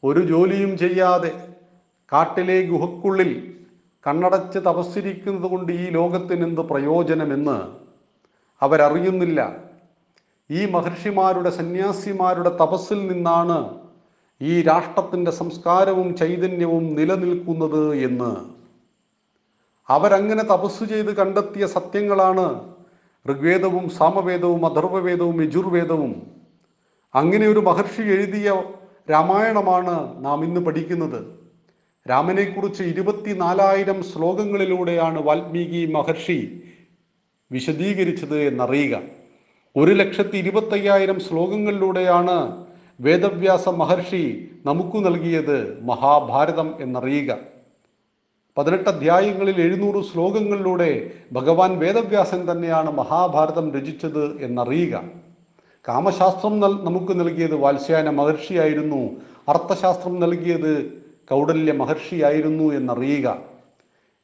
ഒരു ജോലിയും ചെയ്യാതെ കാട്ടിലെ ഗുഹക്കുള്ളിൽ കണ്ണടച്ച് തപസ്സിരിക്കുന്നത് കൊണ്ട് ഈ ലോകത്തിന് എന്ത് പ്രയോജനമെന്ന് അവരറിയുന്നില്ല. ഈ മഹർഷിമാരുടെ സന്യാസിമാരുടെ തപസ്സിൽ നിന്നാണ് ഈ രാഷ്ട്രത്തിന്റെ സംസ്കാരവും ചൈതന്യവും നിലനിൽക്കുന്നത് എന്ന്. അവരങ്ങനെ തപസ് ചെയ്ത് കണ്ടെത്തിയ സത്യങ്ങളാണ് ഋഗ്വേദവും സാമവേദവും അഥർവവേദവും യജുർവേദവും. അങ്ങനെ ഒരു മഹർഷി എഴുതിയ രാമായണമാണ് നാം ഇന്ന് പഠിക്കുന്നത്. രാമനെക്കുറിച്ച് ഇരുപത്തിനാലായിരം ശ്ലോകങ്ങളിലൂടെയാണ് വാൽമീകി മഹർഷി വിശദീകരിച്ചത് എന്നറിയുക. ഒരു ലക്ഷത്തി ഇരുപത്തയ്യായിരം ശ്ലോകങ്ങളിലൂടെയാണ് വേദവ്യാസ മഹർഷി നമുക്ക് നൽകിയത് മഹാഭാരതം എന്നറിയുക. പതിനെട്ട് അധ്യായങ്ങളിൽ എഴുന്നൂറ് ശ്ലോകങ്ങളിലൂടെ ഭഗവാൻ വേദവ്യാസൻ തന്നെയാണ് മഹാഭാരതം രചിച്ചത് എന്നറിയുക. കാമശാസ്ത്രം നമുക്ക് നൽകിയത് വാത്സ്യായന മഹർഷിയായിരുന്നു. അർത്ഥശാസ്ത്രം നൽകിയത് കൗടല്യ മഹർഷിയായിരുന്നു എന്നറിയുക.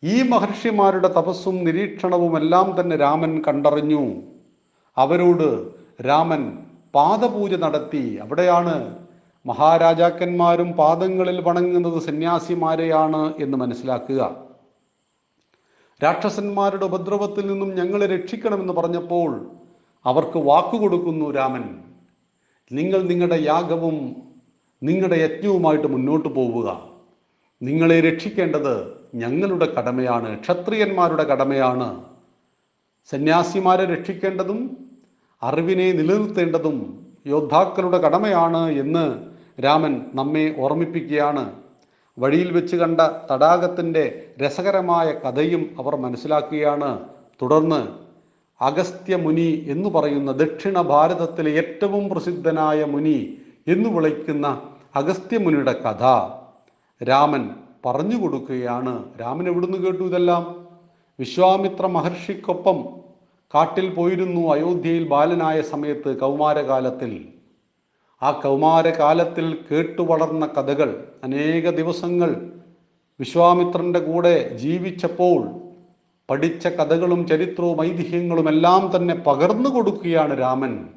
ഈ മഹർഷിമാരുടെ തപസ്സും നിരീക്ഷണവും എല്ലാം തന്നെ രാമൻ കണ്ടറിഞ്ഞു. അവരോട് രാമൻ പാദപൂജ നടത്തി. അവിടെയാണ് മഹാരാജാക്കന്മാരും പാദങ്ങളിൽ വണങ്ങുന്നത് സന്യാസിമാരെയാണ് എന്ന് മനസ്സിലാക്കുക. രാക്ഷസന്മാരുടെ ഉപദ്രവത്തിൽ നിന്നും ഞങ്ങളെ രക്ഷിക്കണമെന്ന് പറഞ്ഞപ്പോൾ അവർക്ക് വാക്കുകൊടുക്കുന്നു രാമൻ. നിങ്ങൾ നിങ്ങളുടെ യാഗവും നിങ്ങളുടെ യജ്ഞവുമായിട്ട് മുന്നോട്ട് പോവുക. നിങ്ങളെ രക്ഷിക്കേണ്ടത് ഞങ്ങളുടെ കടമയാണ് ക്ഷത്രിയന്മാരുടെ കടമയാണ്. സന്യാസിമാരെ രക്ഷിക്കേണ്ടതും അറിവിനെ നിലനിർത്തേണ്ടതും യോദ്ധാക്കളുടെ കടമയാണ് എന്ന് രാമൻ നമ്മെ ഓർമ്മിപ്പിക്കുകയാണ്. വഴിയിൽ വെച്ച് കണ്ട തടാകത്തിന്റെ രസകരമായ കഥയും അവർ മനസ്സിലാക്കുകയാണ്. തുടർന്ന് അഗസ്ത്യ മുനി എന്ന് പറയുന്ന ദക്ഷിണ ഭാരതത്തിലെ ഏറ്റവും പ്രസിദ്ധനായ മുനി എന്ന് വിളിക്കുന്ന അഗസ്ത്യ മുനിയുടെ കഥ രാമൻ പറഞ്ഞു കൊടുക്കുകയാണ്. രാമൻ എവിടുന്ന് കേട്ടു ഇതെല്ലാം? വിശ്വാമിത്ര മഹർഷിക്കൊപ്പം കാട്ടിൽ പോയിരുന്നു അയോധ്യയിൽ ബാലനായ സമയത്ത് കൗമാരകാലത്തിൽ. ആ കൗമാരകാലത്തിൽ കേട്ടു വളർന്ന കഥകൾ അനേക ദിവസങ്ങൾ വിശ്വാമിത്രന്റെ കൂടെ ജീവിച്ചപ്പോൾ പഠിച്ച കഥകളും ചരിത്രവും ഐതിഹ്യങ്ങളും എല്ലാം തന്നെ പകർന്നു കൊടുക്കുകയാണ് രാമൻ.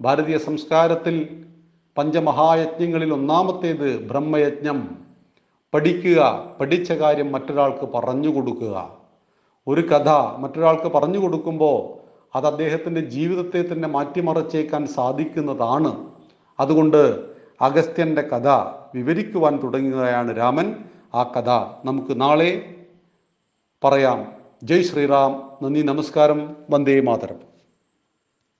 ഭാരതീയ സംസ്കാരത്തിൽ പഞ്ചമഹായജ്ഞങ്ങളിൽ ഒന്നാമത്തേത് ബ്രഹ്മയജ്ഞം. പഠിക്കുക പഠിച്ച കാര്യം മറ്റൊരാൾക്ക് പറഞ്ഞു കൊടുക്കുക. ഒരു കഥ മറ്റൊരാൾക്ക് പറഞ്ഞു കൊടുക്കുമ്പോൾ അത് അദ്ദേഹത്തിന്റെ ജീവിതത്തെ തന്നെ മാറ്റിമറച്ചേക്കാൻ സാധിക്കുന്നതാണ്. അതുകൊണ്ട് അഗസ്ത്യന്റെ കഥ വിവരിക്കുവാൻ തുടങ്ങുകയാണ് രാമൻ. ആ കഥ നമുക്ക് നാളെ പറയാം. ജയ് ശ്രീറാം. നന്ദി നമസ്കാരം. വന്ദേ മാതരം.